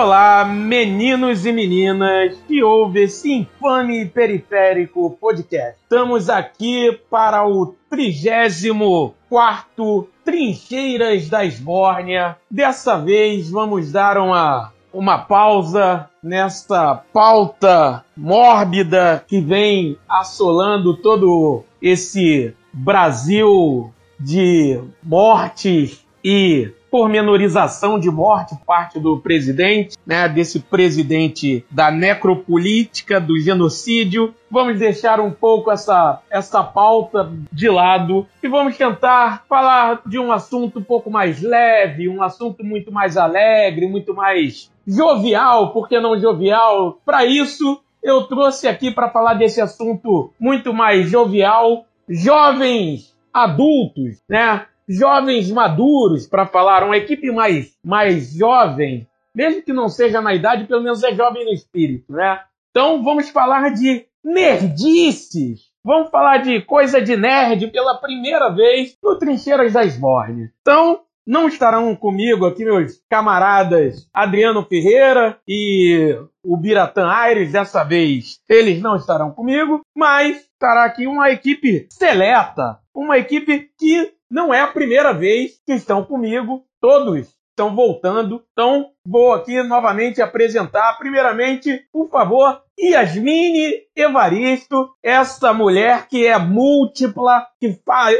Olá, meninos e meninas que ouvem esse infame periférico podcast. Estamos aqui para o 34 Trincheiras da Esbórnia. Dessa vez vamos dar uma, uma pausa nesta pauta mórbida que vem assolando todo esse Brasil de mortes e pormenorização de morte por parte do presidente, né, desse presidente da necropolítica, do genocídio. Vamos deixar um pouco essa, essa pauta de lado e vamos tentar falar de um assunto um pouco mais leve, um assunto muito mais alegre, muito mais jovial, por que não jovial? Para isso, eu trouxe aqui para falar desse assunto muito mais jovial, jovens adultos, né? Jovens maduros para falar, uma equipe mais, mais jovem, mesmo que não seja na idade, pelo menos é jovem no espírito, né? Então vamos falar de nerdices. Vamos falar de coisa de nerd pela primeira vez no Trincheiras da Esborne. Então, não estarão comigo aqui meus camaradas Adriano Ferreira e o Biratã Aires. Dessa vez eles não estarão comigo, mas estará aqui uma equipe seleta, uma equipe que não é a primeira vez que estão comigo, todos estão voltando. Então, vou aqui novamente apresentar, primeiramente, por favor, Yasmine Evaristo, essa mulher que é múltipla, que,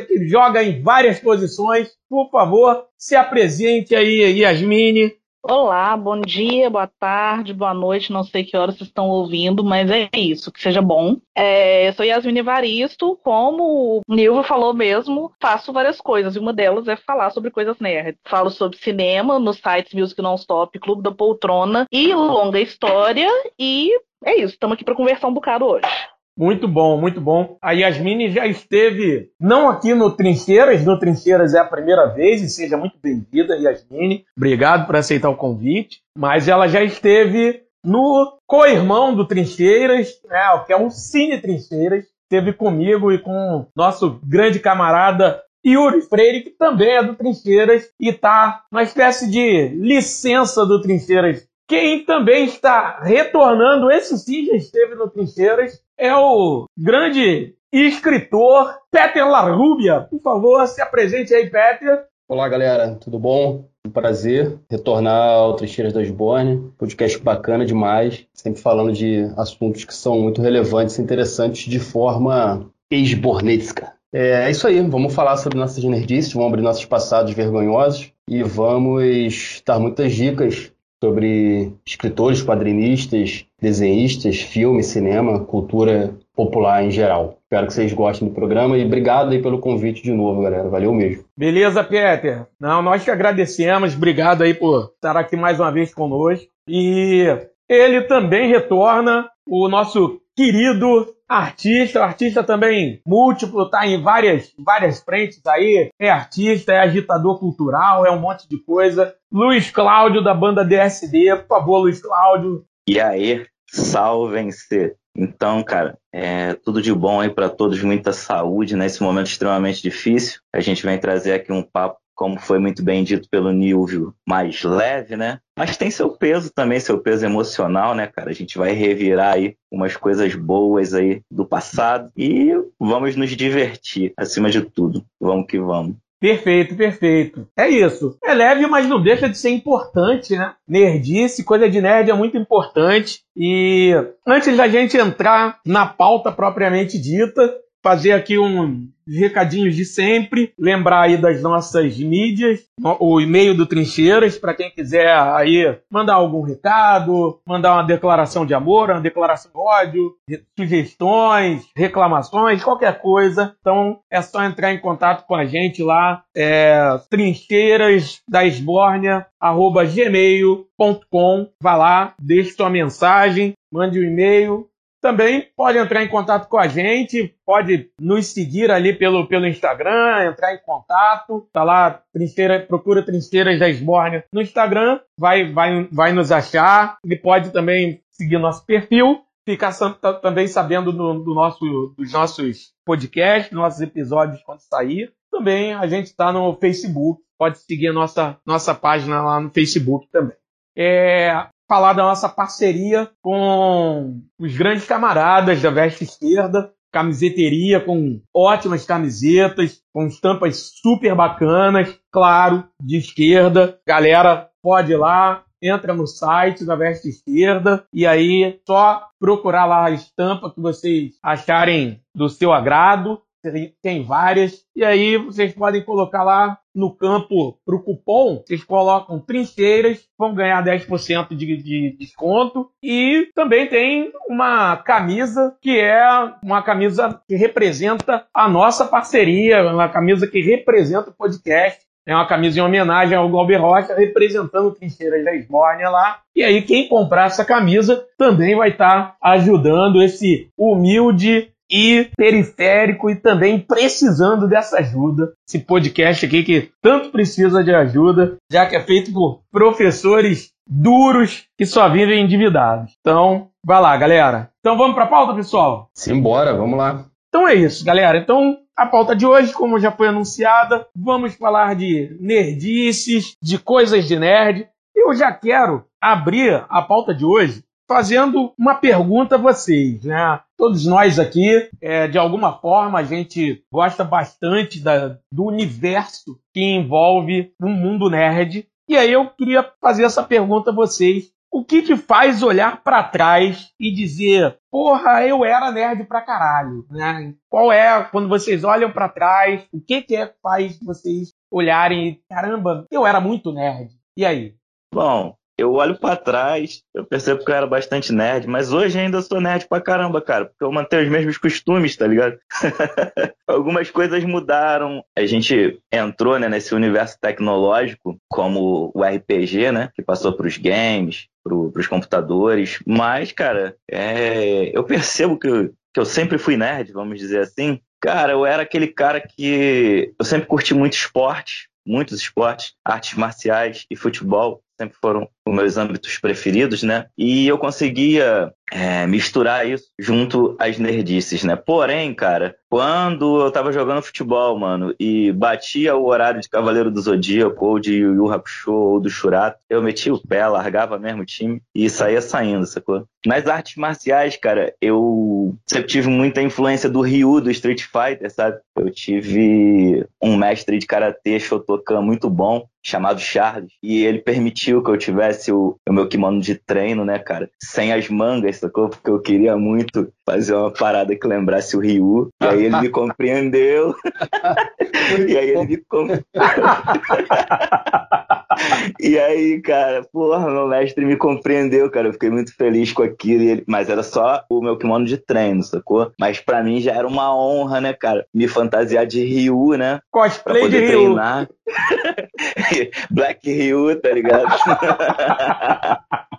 que joga em várias posições. Por favor, se apresente aí, Yasmine. Olá, bom dia, boa tarde, boa noite, não sei que horas vocês estão ouvindo, mas é isso, que seja bom. É, eu sou Yasmin Evaristo, como o Nilva falou mesmo, faço várias coisas, e uma delas é falar sobre coisas nerd. Falo sobre cinema nos sites Music Non-Stop, Clube da Poltrona e Longa História, e é isso, estamos aqui para conversar um bocado hoje. Muito bom, muito bom. A Yasmine já esteve, não aqui no Trincheiras, no Trincheiras é a primeira vez, e seja muito bem-vinda, Yasmine. Obrigado por aceitar o convite. Mas ela já esteve no co-irmão do Trincheiras, né, que é um Cine Trincheiras. Esteve comigo e com nosso grande camarada Yuri Freire, que também é do Trincheiras e está numa espécie de licença do Trincheiras quem também está retornando, esse sim já esteve no Trincheiras, é o grande escritor Peter Larrubia. Por favor, se apresente aí, Peter. Olá, galera, tudo bom? Um prazer retornar ao Trincheiras das Borne, podcast bacana demais, sempre falando de assuntos que são muito relevantes e interessantes de forma ex-bornetsca. É, é isso aí, vamos falar sobre nossas nerdices, vamos abrir nossos passados vergonhosos e vamos dar muitas dicas sobre escritores, quadrinistas, desenhistas, filme, cinema, cultura popular em geral. Espero que vocês gostem do programa e obrigado aí pelo convite de novo, galera. Valeu mesmo. Beleza, Peter. Não, nós que agradecemos. Obrigado aí por estar aqui mais uma vez conosco. E ele também retorna, o nosso querido artista, artista também múltiplo, tá em várias, várias frentes aí, é artista, é agitador cultural, é um monte de coisa. Luiz Cláudio, da banda DSD, por favor, Luiz Cláudio. E aí, salvem-se! Então, cara, é tudo de bom aí para todos, muita saúde nesse momento extremamente difícil. A gente vem trazer aqui um papo como foi muito bem dito pelo Nilvio, mais leve, né? Mas tem seu peso também, seu peso emocional, né, cara? A gente vai revirar aí umas coisas boas aí do passado e vamos nos divertir, acima de tudo. Vamos que vamos. Perfeito, perfeito. É isso. É leve, mas não deixa de ser importante, né? Nerdice, coisa de nerd é muito importante. E antes da gente entrar na pauta propriamente dita, fazer aqui um recadinhos de sempre, lembrar aí das nossas mídias, o e-mail do Trincheiras, para quem quiser aí mandar algum recado, mandar uma declaração de amor, uma declaração de ódio, sugestões, reclamações, qualquer coisa. Então é só entrar em contato com a gente lá, é, trincheiras da esbórnia, arroba gmail.com. Vá lá, deixe sua mensagem, mande o um e-mail, também pode entrar em contato com a gente, pode nos seguir ali pelo, pelo Instagram, entrar em contato, tá lá, trincheira, procura Trincheiras da Esbórnia no Instagram, vai, vai, vai nos achar, e pode também seguir nosso perfil, ficar também sabendo do, do nosso, dos nossos podcasts, dos nossos episódios quando sair. Também a gente está no Facebook, pode seguir a nossa, nossa página lá no Facebook também. É, falar da nossa parceria com os grandes camaradas da Veste Esquerda, camiseteria com ótimas camisetas, com estampas super bacanas, claro, de esquerda. Galera, pode ir lá, entra no site da Veste Esquerda e aí só procurar lá a estampa que vocês acharem do seu agrado tem várias. E aí vocês podem colocar lá no campo para o cupom, vocês colocam trincheiras, vão ganhar 10% de, de desconto. E também tem uma camisa que é uma camisa que representa a nossa parceria, uma camisa que representa o podcast. É uma camisa em homenagem ao Glauber Rocha, representando Trincheiras da Esbórnia lá. E aí, quem comprar essa camisa também vai estar tá ajudando esse humilde e periférico e também precisando dessa ajuda. Esse podcast aqui que tanto precisa de ajuda, já que é feito por professores duros que só vivem endividados. Então, vai lá, galera. Então vamos para a pauta, pessoal? Simbora, vamos lá. Então é isso, galera. Então, a pauta de hoje, como já foi anunciada, vamos falar de nerdices, de coisas de nerd. Eu já quero abrir a pauta de hoje fazendo uma pergunta a vocês, né? Todos nós aqui, é, de alguma forma, a gente gosta bastante da, do universo que envolve um mundo nerd. E aí eu queria fazer essa pergunta a vocês. O que te faz olhar para trás e dizer, porra, eu era nerd pra caralho, né? Qual é, quando vocês olham para trás, o que que é que faz vocês olharem e, caramba, eu era muito nerd. E aí? Bom, eu olho para trás, eu percebo que eu era bastante nerd, mas hoje ainda sou nerd pra caramba, cara, porque eu mantenho os mesmos costumes, tá ligado? Algumas coisas mudaram. A gente entrou né, nesse universo tecnológico, como o RPG, né, que passou pros games, pro, pros computadores, mas, cara, é... eu percebo que eu, que eu sempre fui nerd, vamos dizer assim. Cara, eu era aquele cara que eu sempre curti muito esporte, muitos esportes, artes marciais e futebol sempre foram os meus âmbitos preferidos, né? E eu conseguia é, misturar isso junto às nerdices, né? Porém, cara, quando eu tava jogando futebol, mano, e batia o horário de Cavaleiro do Zodíaco, ou de Yu Yu Hakusho, ou do Shurato, eu metia o pé, largava mesmo o time e saía saindo, sacou? Nas artes marciais, cara, eu sempre tive muita influência do Ryu, do Street Fighter, sabe? Eu tive um mestre de Karatê Shotokan muito bom, chamado Charles, e ele permitiu que eu tivesse o, o meu kimono de treino, né, cara, sem as mangas, sacou? Porque eu queria muito fazer uma parada que lembrasse o Ryu. E aí ele me compreendeu. e aí ele me compreendeu. e aí, cara, porra, meu mestre me compreendeu, cara. Eu fiquei muito feliz com aquilo. Ele... Mas era só o meu kimono de treino, sacou? Mas pra mim já era uma honra, né, cara? Me fantasiar de Ryu, né? Cosplay pra poder de Ryu. treinar. Black Ryu, tá ligado?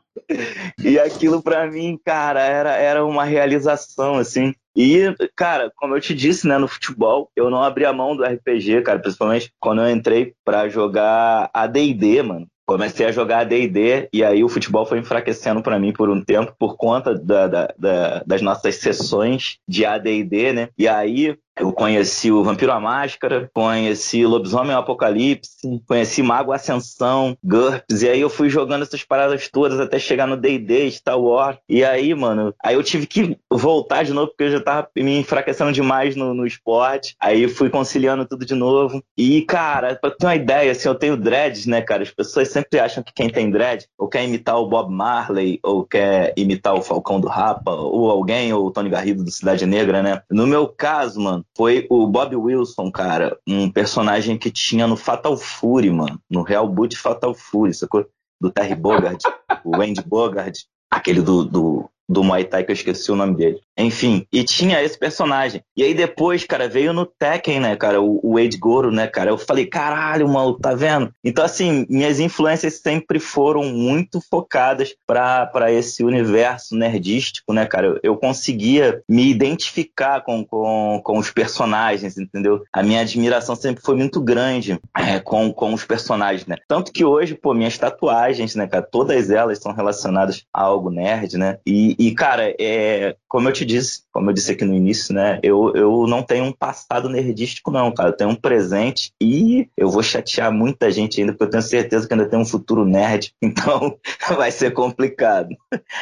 e aquilo para mim, cara, era, era uma realização, assim. E, cara, como eu te disse, né, no futebol, eu não abri a mão do RPG, cara, principalmente quando eu entrei para jogar AD&D, mano. Comecei a jogar AD&D e aí o futebol foi enfraquecendo para mim por um tempo por conta da, da, da, das nossas sessões de AD&D, né? E aí eu conheci o Vampiro à Máscara, conheci Lobisomem ao Apocalipse, conheci Mago Ascensão, GURPS, e aí eu fui jogando essas paradas todas até chegar no D&D, Star Wars. E aí, mano, aí eu tive que voltar de novo porque eu já tava me enfraquecendo demais no, no esporte. Aí fui conciliando tudo de novo. E, cara, pra ter uma ideia, assim, eu tenho dreads, né, cara? As pessoas sempre acham que quem tem dread ou quer imitar o Bob Marley, ou quer imitar o Falcão do Rapa, ou alguém, ou o Tony Garrido do Cidade Negra, né? No meu caso, mano, foi o Bob Wilson, cara, um personagem que tinha no Fatal Fury, mano, no Real Boot Fatal Fury, sacou? Do Terry Bogard, o Andy Bogard, aquele do, do, do Muay Thai que eu esqueci o nome dele. Enfim, e tinha esse personagem. E aí depois, cara, veio no Tekken, né, cara, o, o Age Goro, né, cara. Eu falei, caralho, mano, tá vendo? Então, assim, minhas influências sempre foram muito focadas para esse universo nerdístico, né, cara. Eu, eu conseguia me identificar com, com, com os personagens, entendeu? A minha admiração sempre foi muito grande é, com, com os personagens, né? Tanto que hoje, pô, minhas tatuagens, né, cara, todas elas são relacionadas a algo nerd, né? E, e cara, é, como eu te disse, como eu disse aqui no início, né? Eu, eu não tenho um passado nerdístico, não, cara. Eu tenho um presente e eu vou chatear muita gente ainda, porque eu tenho certeza que ainda tem um futuro nerd. Então vai ser complicado.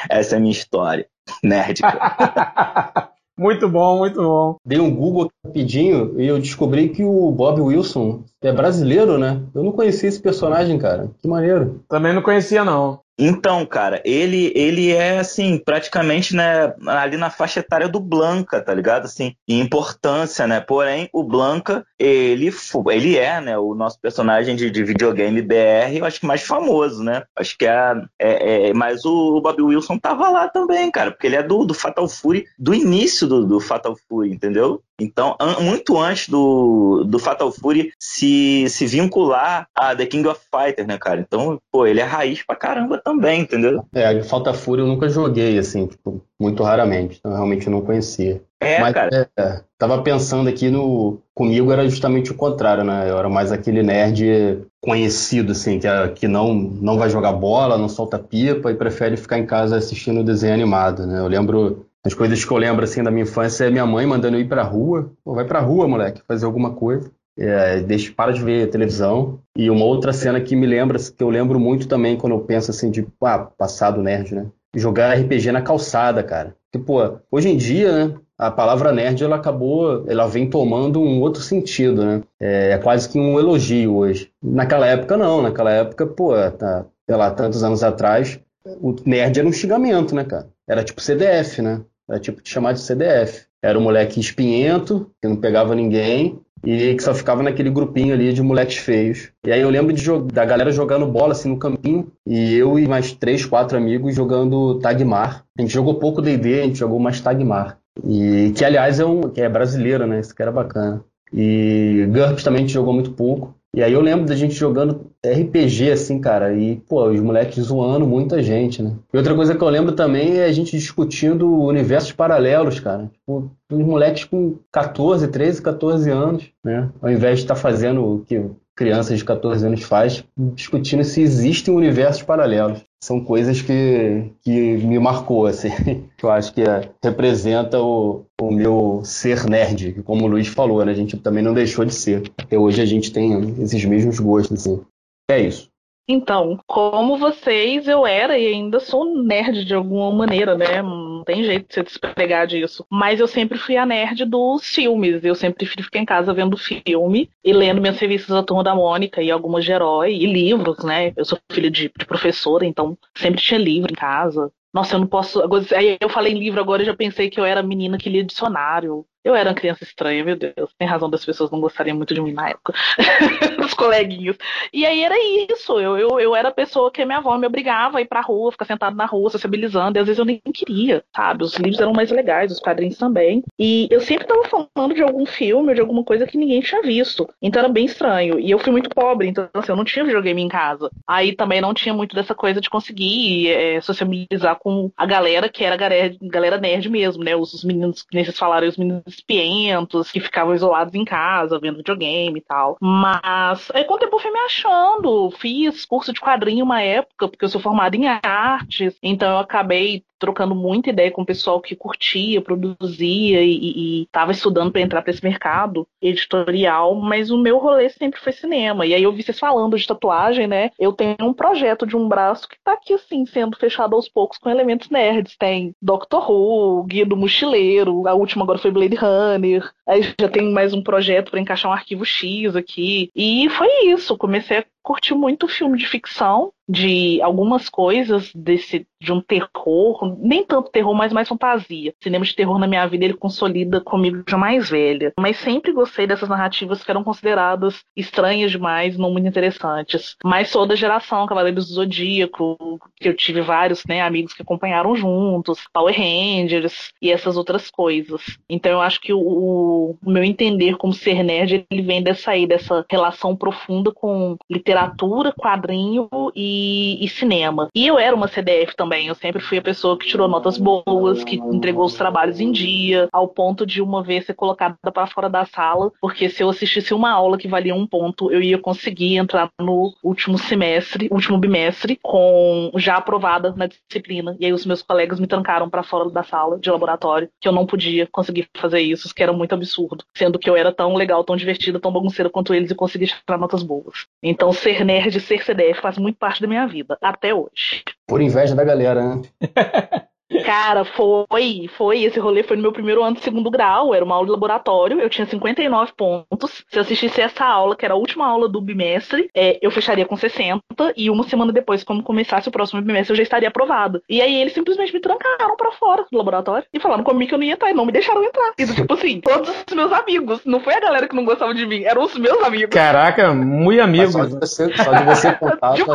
Essa é a minha história. Nerd. Muito bom, muito bom. Dei um Google rapidinho e eu descobri que o Bob Wilson é brasileiro, né? Eu não conhecia esse personagem, cara. Que maneiro. Também não conhecia, não. Então, cara, ele ele é assim, praticamente, né, ali na faixa etária do Blanca, tá ligado? Assim, em importância, né? Porém, o Blanca, ele ele é, né, o nosso personagem de, de videogame BR, eu acho que mais famoso, né? Acho que é, é, é mas o, o Wilson tava lá também, cara, porque ele é do, do Fatal Fury, do início do, do Fatal Fury, entendeu? Então, an muito antes do, do Fatal Fury se, se vincular a The King of Fighters, né, cara? Então, pô, ele é raiz pra caramba também, entendeu? É, Fatal Fury eu nunca joguei, assim, tipo, muito raramente. Então, realmente eu não conhecia. É, Mas, cara. É, tava pensando aqui no. Comigo era justamente o contrário, né? Eu era mais aquele nerd conhecido, assim, que, é, que não, não vai jogar bola, não solta pipa e prefere ficar em casa assistindo desenho animado, né? Eu lembro as coisas que eu lembro assim da minha infância é minha mãe mandando eu ir pra rua. Pô, vai pra rua, moleque, fazer alguma coisa. É, deixa, para de ver televisão. E uma outra cena que me lembra, que eu lembro muito também quando eu penso assim, de ah, passado nerd, né? Jogar RPG na calçada, cara. Porque, pô, hoje em dia, né? A palavra nerd, ela acabou, ela vem tomando um outro sentido, né? É, é quase que um elogio hoje. Naquela época, não. Naquela época, pô, tá, sei lá, tantos anos atrás, o nerd era um xingamento, né, cara? Era tipo CDF, né? Era tipo de chamar de CDF. Era um moleque espinhento, que não pegava ninguém, e que só ficava naquele grupinho ali de moleques feios. E aí eu lembro de da galera jogando bola assim no campinho, e eu e mais três, quatro amigos jogando Tagmar. A gente jogou pouco D&D, a gente jogou mais Tagmar. E que aliás é um que é brasileiro, né? Isso que era bacana. E GURPS também a gente jogou muito pouco. E aí eu lembro da gente jogando RPG, assim, cara, e, pô, os moleques zoando muita gente, né? E outra coisa que eu lembro também é a gente discutindo universos paralelos, cara. Tipo, os moleques com 14, 13, 14 anos, né? Ao invés de estar tá fazendo o que crianças de 14 anos faz, discutindo se existem universos paralelos. São coisas que, que me marcou, assim. Eu acho que é, representa o, o meu ser nerd, como o Luiz falou, né? A gente também não deixou de ser. Até hoje a gente tem esses mesmos gostos, assim. É isso. Então, como vocês, eu era e ainda sou nerd de alguma maneira, né? Tem jeito de se despregar disso. Mas eu sempre fui a nerd dos filmes. Eu sempre ficar em casa vendo filme e lendo minhas revistas da Turma da Mônica e algumas de herói e livros, né? Eu sou filha de, de professora, então sempre tinha livro em casa. Nossa, eu não posso. Aí eu falei em livro agora e já pensei que eu era menina que lia dicionário. Eu era uma criança estranha, meu Deus. Tem razão das pessoas não gostariam muito de mim na época. Dos coleguinhos. E aí era isso. Eu, eu, eu era a pessoa que a minha avó me obrigava a ir pra rua, ficar sentado na rua, sociabilizando. E às vezes eu nem queria, sabe? Os livros eram mais legais, os quadrinhos também. E eu sempre tava falando de algum filme ou de alguma coisa que ninguém tinha visto. Então era bem estranho. E eu fui muito pobre, então assim, eu não tinha videogame em casa. Aí também não tinha muito dessa coisa de conseguir é, sociabilizar com a galera que era galera, galera nerd mesmo, né? Os, os meninos, que vocês falaram, os meninos espientos que ficavam isolados em casa, vendo videogame e tal. Mas aí com o tempo eu fui me achando, fiz curso de quadrinho uma época, porque eu sou formada em artes, então eu acabei trocando muita ideia com o pessoal que curtia, produzia e estava estudando para entrar para esse mercado editorial, mas o meu rolê sempre foi cinema. E aí eu vi vocês falando de tatuagem, né? Eu tenho um projeto de um braço que está aqui assim, sendo fechado aos poucos com elementos nerds. Tem Doctor Who, Guia do Mochileiro, a última agora foi Blade Runner. Aí já tem mais um projeto para encaixar um arquivo X aqui. E foi isso, comecei a curti muito filme de ficção, de algumas coisas desse de um terror, nem tanto terror, mas mais fantasia. Cinema de terror na minha vida ele consolida comigo já mais velha, mas sempre gostei dessas narrativas que eram consideradas estranhas demais, não muito interessantes. Mas sou da geração Cavaleiros do Zodíaco, que eu tive vários, né, amigos que acompanharam juntos, Power Rangers e essas outras coisas. Então eu acho que o, o meu entender como ser nerd ele vem dessa aí dessa relação profunda com literatura, quadrinho e e, cinema. E eu era uma CDF também, eu sempre fui a pessoa que tirou notas boas, que entregou os trabalhos em dia, ao ponto de uma vez ser colocada para fora da sala, porque se eu assistisse uma aula que valia um ponto, eu ia conseguir entrar no último semestre, último bimestre, com já aprovada na disciplina. E aí os meus colegas me trancaram para fora da sala de laboratório, que eu não podia conseguir fazer isso, que era muito absurdo, sendo que eu era tão legal, tão divertida, tão bagunceira quanto eles e conseguia tirar notas boas. Então ser nerd, ser CDF faz muito parte da minha vida, até hoje. Por inveja da galera, né? Cara, foi, foi. Esse rolê foi no meu primeiro ano de segundo grau. Era uma aula de laboratório. Eu tinha 59 pontos. Se eu assistisse essa aula, que era a última aula do bimestre, é, eu fecharia com 60. E uma semana depois, quando começasse o próximo bimestre, eu já estaria aprovado. E aí eles simplesmente me trancaram pra fora do laboratório e falaram comigo que eu não ia entrar. E não me deixaram entrar. E tipo assim, todos os meus amigos. Não foi a galera que não gostava de mim, eram os meus amigos. Caraca, muito amigos. Só de você, só de você contar, eu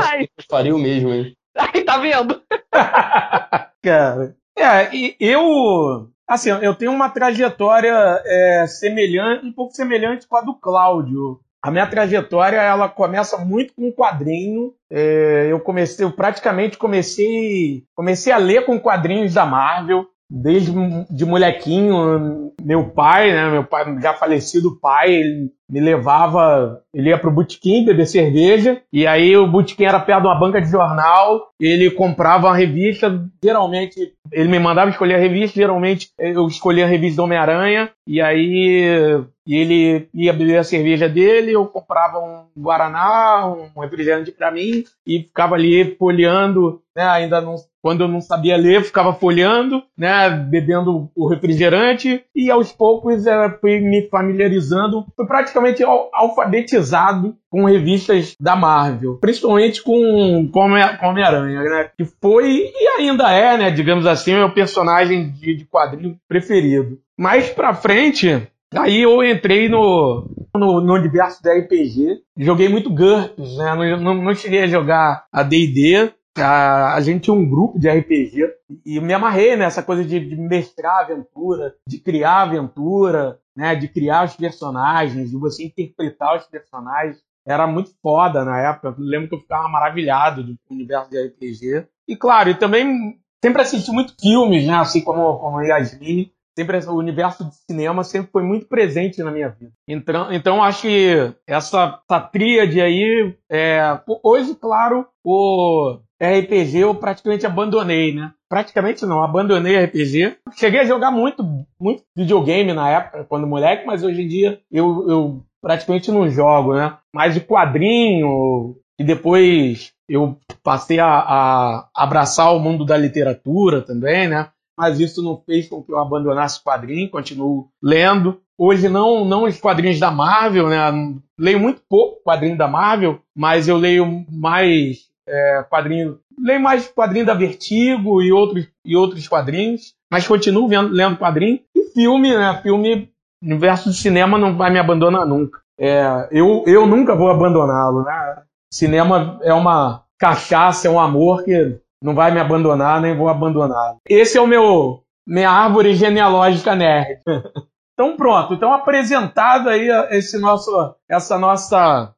faria o mesmo, hein? Aí tá vendo? Cara, é, eu, assim, eu tenho uma trajetória é, semelhante, um pouco semelhante com a do Cláudio. A minha trajetória ela começa muito com quadrinho. É, eu comecei, eu praticamente comecei, comecei a ler com quadrinhos da Marvel desde de molequinho. Meu pai, né, meu pai já falecido pai, ele me levava, ele ia pro botequim beber cerveja, e aí o botequim era perto de uma banca de jornal, ele comprava uma revista, geralmente ele me mandava escolher a revista, geralmente eu escolhia a revista do Homem-Aranha, e aí ele ia beber a cerveja dele, eu comprava um Guaraná, um refrigerante para mim, e ficava ali folheando, né, ainda não quando eu não sabia ler, ficava folhando, né, bebendo o refrigerante, e aos poucos é, fui me familiarizando, fui praticamente alfabetizado com revistas da Marvel, principalmente com, com Homem-Aranha, né, que foi e ainda é, né, digamos assim, meu personagem de, de quadrinho preferido. Mais pra frente, Aí eu entrei no, no, no universo da RPG, joguei muito GURPS, né? Não, não, não cheguei a jogar a D&D, a, a, gente tinha um grupo de RPG e me amarrei nessa coisa de, de mestrar aventura, de criar aventura, né, de criar os personagens, de você interpretar os personagens. Era muito foda na época. Eu lembro que eu ficava maravilhado do universo de RPG. E claro, e também sempre assisti muito filmes, né, assim como, como Yasmin sempre o universo de cinema sempre foi muito presente na minha vida. Então, então acho que essa, essa tríade aí, é, hoje, claro, o RPG eu praticamente abandonei, né? Praticamente não, abandonei RPG. Cheguei a jogar muito, muito videogame na época, quando moleque, mas hoje em dia eu, eu praticamente não jogo, né? Mais de quadrinho, e depois eu passei a, a abraçar o mundo da literatura também, né? mas isso não fez com que eu abandonasse o quadrinho, continuo lendo. Hoje não, não os quadrinhos da Marvel, né? Leio muito pouco quadrinho da Marvel, mas eu leio mais é, quadrinho, leio mais quadrinho da Vertigo e outros, e outros quadrinhos, mas continuo vendo, lendo quadrinho. E filme, né? Filme, universo de cinema não vai me abandonar nunca. É, eu, eu nunca vou abandoná-lo, né? Cinema é uma cachaça, é um amor que não vai me abandonar, nem vou abandonar. Esse é o meu minha árvore genealógica nerd. Então pronto, então apresentado aí esse nosso, essa nossa,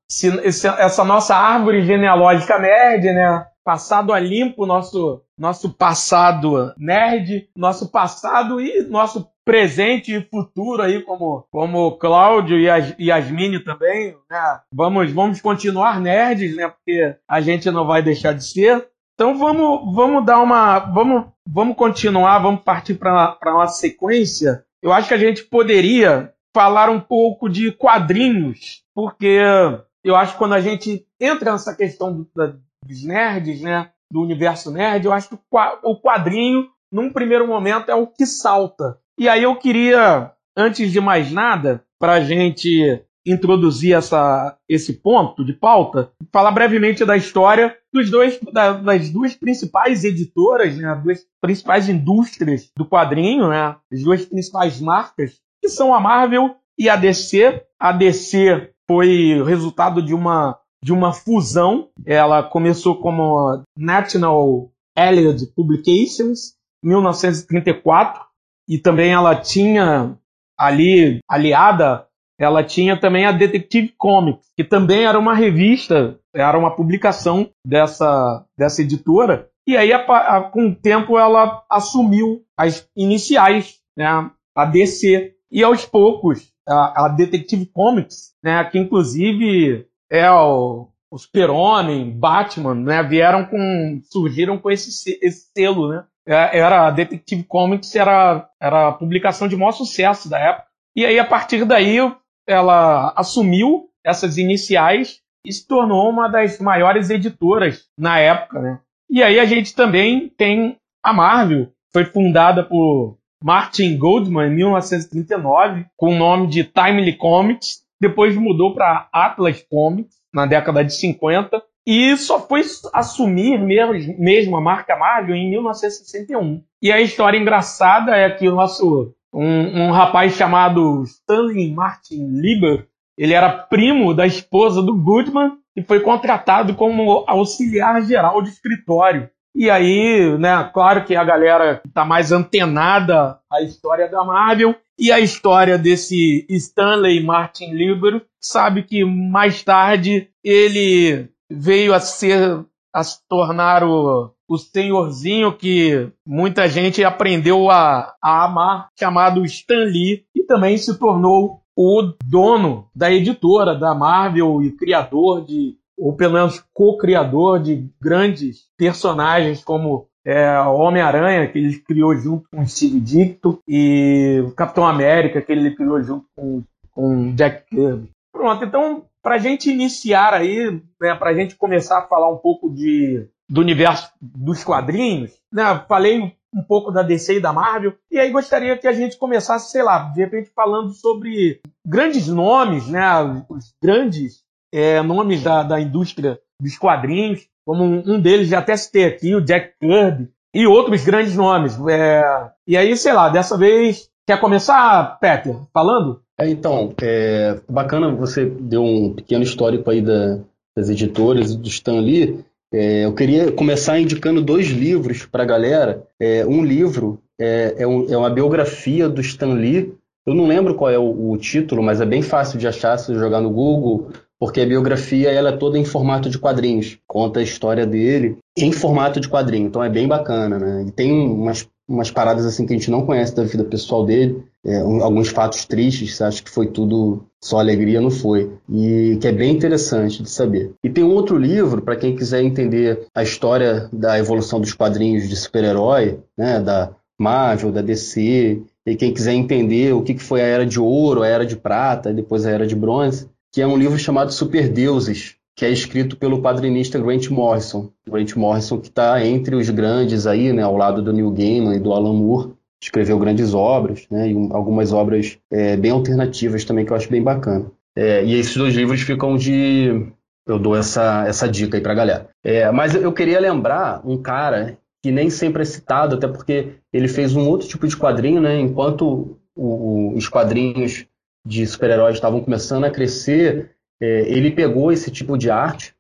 essa nossa árvore genealógica nerd, né? Passado a limpo nosso nosso passado nerd, nosso passado e nosso presente e futuro aí como como Cláudio e Yas, também, né? Vamos vamos continuar nerds, né? Porque a gente não vai deixar de ser. Então vamos, vamos dar uma. Vamos, vamos continuar, vamos partir para a nossa sequência. Eu acho que a gente poderia falar um pouco de quadrinhos, porque eu acho que quando a gente entra nessa questão do, da, dos nerds, né, do universo nerd, eu acho que o quadrinho, num primeiro momento, é o que salta. E aí eu queria, antes de mais nada, para a gente introduzir essa, esse ponto de pauta, falar brevemente da história dos dois, da, das duas principais editoras, né, as duas principais indústrias do quadrinho, né, as duas principais marcas, que são a Marvel e a DC. A DC foi resultado de uma, de uma fusão. Ela começou como National Allied Publications, em 1934, e também ela tinha ali aliada ela tinha também a Detective Comics, que também era uma revista, era uma publicação dessa, dessa editora. E aí, a, a, com o tempo, ela assumiu as iniciais, né, a DC. E aos poucos, a, a Detective Comics, né, que inclusive é o, o Super-Homem, Batman, né, vieram com, surgiram com esse, esse selo, né. É, era a Detective Comics era, era a publicação de maior sucesso da época. E aí, a partir daí, ela assumiu essas iniciais e se tornou uma das maiores editoras na época, né? E aí a gente também tem a Marvel, foi fundada por Martin Goldman em 1939, com o nome de Timely Comics, depois mudou para Atlas Comics na década de 50 e só foi assumir mesmo, mesmo a marca Marvel em 1961. E a história engraçada é que o nosso um, um rapaz chamado Stanley Martin Lieber, ele era primo da esposa do Goodman e foi contratado como auxiliar geral de escritório. E aí, né, claro que a galera está mais antenada à história da Marvel e a história desse Stanley Martin Lieber sabe que mais tarde ele veio a ser a se tornar o, o senhorzinho que muita gente aprendeu a, a amar, chamado Stan Lee, e também se tornou o dono da editora da Marvel e criador de, ou pelo menos co-criador de grandes personagens como é, Homem-Aranha, que ele criou junto com Steve Ditko, e Capitão América, que ele criou junto com, com Jack Kirby. Pronto, então para a gente iniciar aí, né, para a gente começar a falar um pouco de, do universo dos quadrinhos, né, falei um pouco da DC e da Marvel, e aí gostaria que a gente começasse, sei lá, de repente falando sobre grandes nomes, né, os grandes é, nomes da, da indústria dos quadrinhos, como um, deles já até citei aqui, o Jack Kirby, e outros grandes nomes. É, e aí, sei lá, dessa vez, quer começar, Peter, falando? É, então, é bacana você deu um pequeno histórico aí da, das editoras e do Stan Lee. É, eu queria começar indicando dois livros para a galera. É, um livro é, é, um, é, uma biografia do Stan Lee. Eu não lembro qual é o, o, título, mas é bem fácil de achar se jogar no Google, porque a biografia ela é toda em formato de quadrinhos. Conta a história dele em formato de quadrinho, então é bem bacana, né? E tem umas umas paradas assim que a gente não conhece da vida pessoal dele, é, um, alguns fatos tristes, acho que foi tudo só alegria, não foi. E que é bem interessante de saber. E tem um outro livro, para quem quiser entender a história da evolução dos quadrinhos de super-herói, né, da Marvel, da DC, e quem quiser entender o que foi a Era de Ouro, a Era de Prata, e depois a Era de Bronze, que é um livro chamado Super Deuses, que é escrito pelo quadrinista Grant Morrison. Grant Morrison que está entre os grandes aí, né, ao lado do Neil Gaiman e do Alan Moore, escreveu grandes obras, né, e algumas obras é, bem alternativas também que eu acho bem bacana. É, e esses dois livros ficam de... Eu dou essa, essa dica aí pra galera. É, mas eu queria lembrar um cara que nem sempre é citado, até porque ele fez um outro tipo de quadrinho, né? Enquanto o, o, os quadrinhos de super-heróis estavam começando a crescer, é, ele pegou esse tipo de arte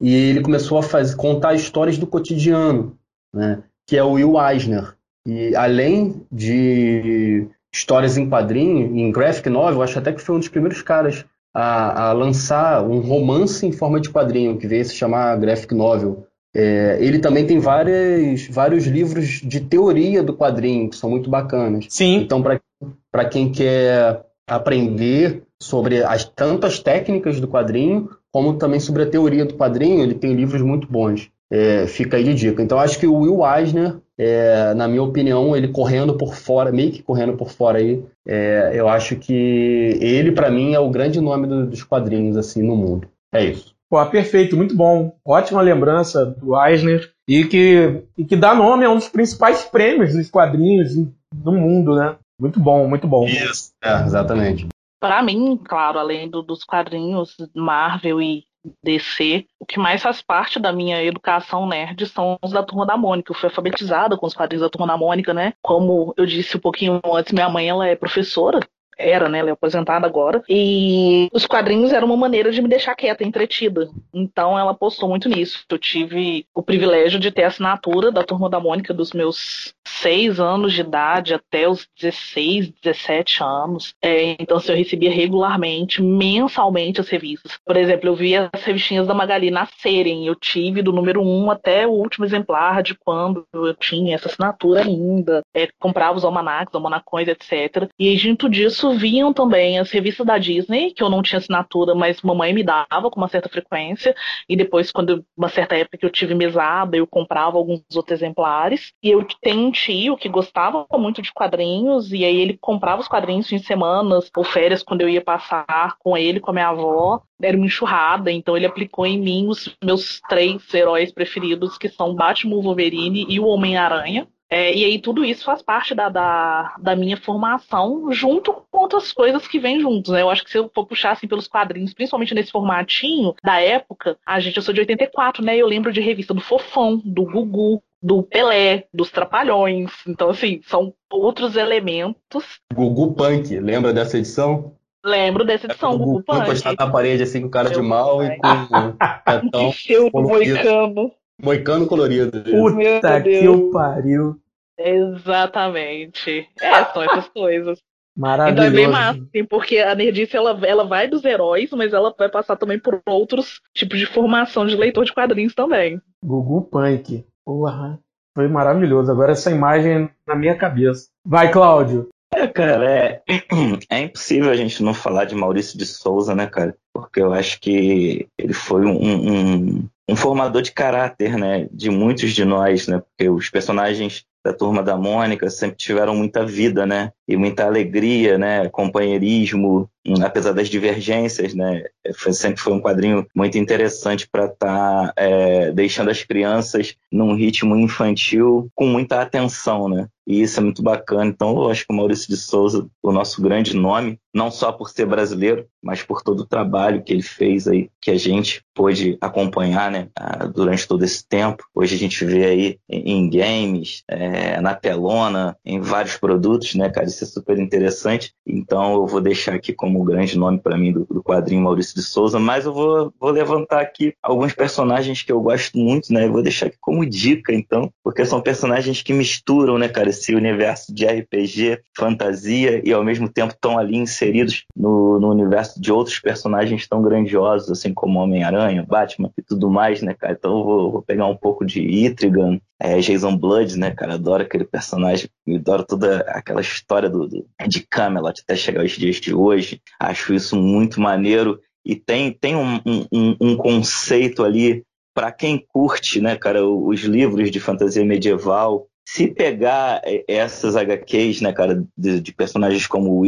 e ele começou a fazer, contar histórias do cotidiano, né? que é o Will Eisner. E além de histórias em quadrinho, em graphic novel, acho até que foi um dos primeiros caras a, a lançar um romance em forma de quadrinho, que veio se chamar graphic novel. É, ele também tem várias, vários livros de teoria do quadrinho, que são muito bacanas. Sim. Então, para quem quer aprender sobre as tantas técnicas do quadrinho, como também sobre a teoria do quadrinho. Ele tem livros muito bons. É, fica aí de dica. Então acho que o Will Eisner, é, na minha opinião, ele correndo por fora, meio que correndo por fora aí, é, eu acho que ele para mim é o grande nome do, dos quadrinhos assim no mundo. É isso. Pô, perfeito, muito bom. Ótima lembrança do Eisner e que, e que dá nome a um dos principais prêmios dos quadrinhos do mundo, né? Muito bom, muito bom. Isso, é, exatamente. Para mim, claro, além do, dos quadrinhos Marvel e DC, o que mais faz parte da minha educação nerd são os da Turma da Mônica. Eu fui alfabetizada com os quadrinhos da Turma da Mônica, né? Como eu disse um pouquinho antes, minha mãe ela é professora era, né? Ela é aposentada agora. E os quadrinhos eram uma maneira de me deixar quieta, entretida. Então ela postou muito nisso. Eu tive o privilégio de ter a assinatura da Turma da Mônica dos meus 6 anos de idade até os 16, 17 anos. É, então, assim, eu recebia regularmente, mensalmente, as revistas. Por exemplo, eu via as revistinhas da Magali nascerem. Eu tive do número 1 até o último exemplar de quando eu tinha essa assinatura ainda. É, comprava os almanacs, almanacões, etc. E junto disso vinham também as revistas da Disney, que eu não tinha assinatura, mas mamãe me dava com uma certa frequência. E depois, quando uma certa época que eu tive mesada, eu comprava alguns outros exemplares. E eu tenho tio que gostava muito de quadrinhos, e aí ele comprava os quadrinhos em semanas ou férias quando eu ia passar com ele, com a minha avó. Era uma enxurrada, então ele aplicou em mim os meus três heróis preferidos, que são Batman, Wolverine e o Homem-Aranha. É, e aí tudo isso faz parte da, da, da, minha formação, junto com outras coisas que vêm juntos, né? Eu acho que se eu for puxar assim pelos quadrinhos, principalmente nesse formatinho da época, a gente, eu sou de 84, né? Eu lembro de revista do Fofão, do Gugu, do Pelé, dos Trapalhões. Então, assim, são outros elementos. Gugu Punk, lembra dessa edição? Lembro dessa edição, é, Gugu Punk. Punk. na parede, assim, com cara Meu de mal e com petão. Eu, moicano. Moicano colorido. Puta que o pariu. Exatamente. É, são essas coisas. Maravilhoso. Então é bem massa, assim, porque a Nerdice ela, ela vai dos heróis, mas ela vai passar também por outros tipos de formação de leitor de quadrinhos também. Gugu Punk. Porra. Foi maravilhoso. Agora essa imagem na minha cabeça. Vai, Cláudio. É, cara, é, é impossível a gente não falar de Maurício de Souza, né, cara? Porque eu acho que ele foi um, um, um formador de caráter, né, de muitos de nós, né, porque os personagens da turma da Mônica sempre tiveram muita vida, né, e muita alegria, né, companheirismo, apesar das divergências, né, foi, sempre foi um quadrinho muito interessante para estar tá, é, deixando as crianças num ritmo infantil com muita atenção, né, e isso é muito bacana. Então, eu acho que o Maurício de Souza, o nosso grande nome, não só por ser brasileiro, mas por todo o trabalho que ele fez aí, que a gente pôde acompanhar, né, durante todo esse tempo. Hoje a gente vê aí em games, é, na telona, em vários produtos, né, cara, é super interessante. Então, eu vou deixar aqui como grande nome para mim do, do, quadrinho Maurício de Souza, mas eu vou, vou levantar aqui alguns personagens que eu gosto muito, né, eu vou deixar aqui como dica, então, porque são personagens que misturam, né, cara, esse universo de RPG, fantasia e ao mesmo tempo estão ali inseridos no, no universo de outros personagens tão grandiosos, assim como Homem-Aranha, Batman e tudo mais, né, cara? Então eu vou, vou pegar um pouco de Itrigan, é, Jason Blood, né, cara? Adoro aquele personagem, adoro toda aquela história do, do, de Camelot até chegar aos dias de hoje. Acho isso muito maneiro e tem, tem um, um, um conceito ali para quem curte, né, cara, os livros de fantasia medieval se pegar é, essas HQs, né, cara, de, de, personagens como o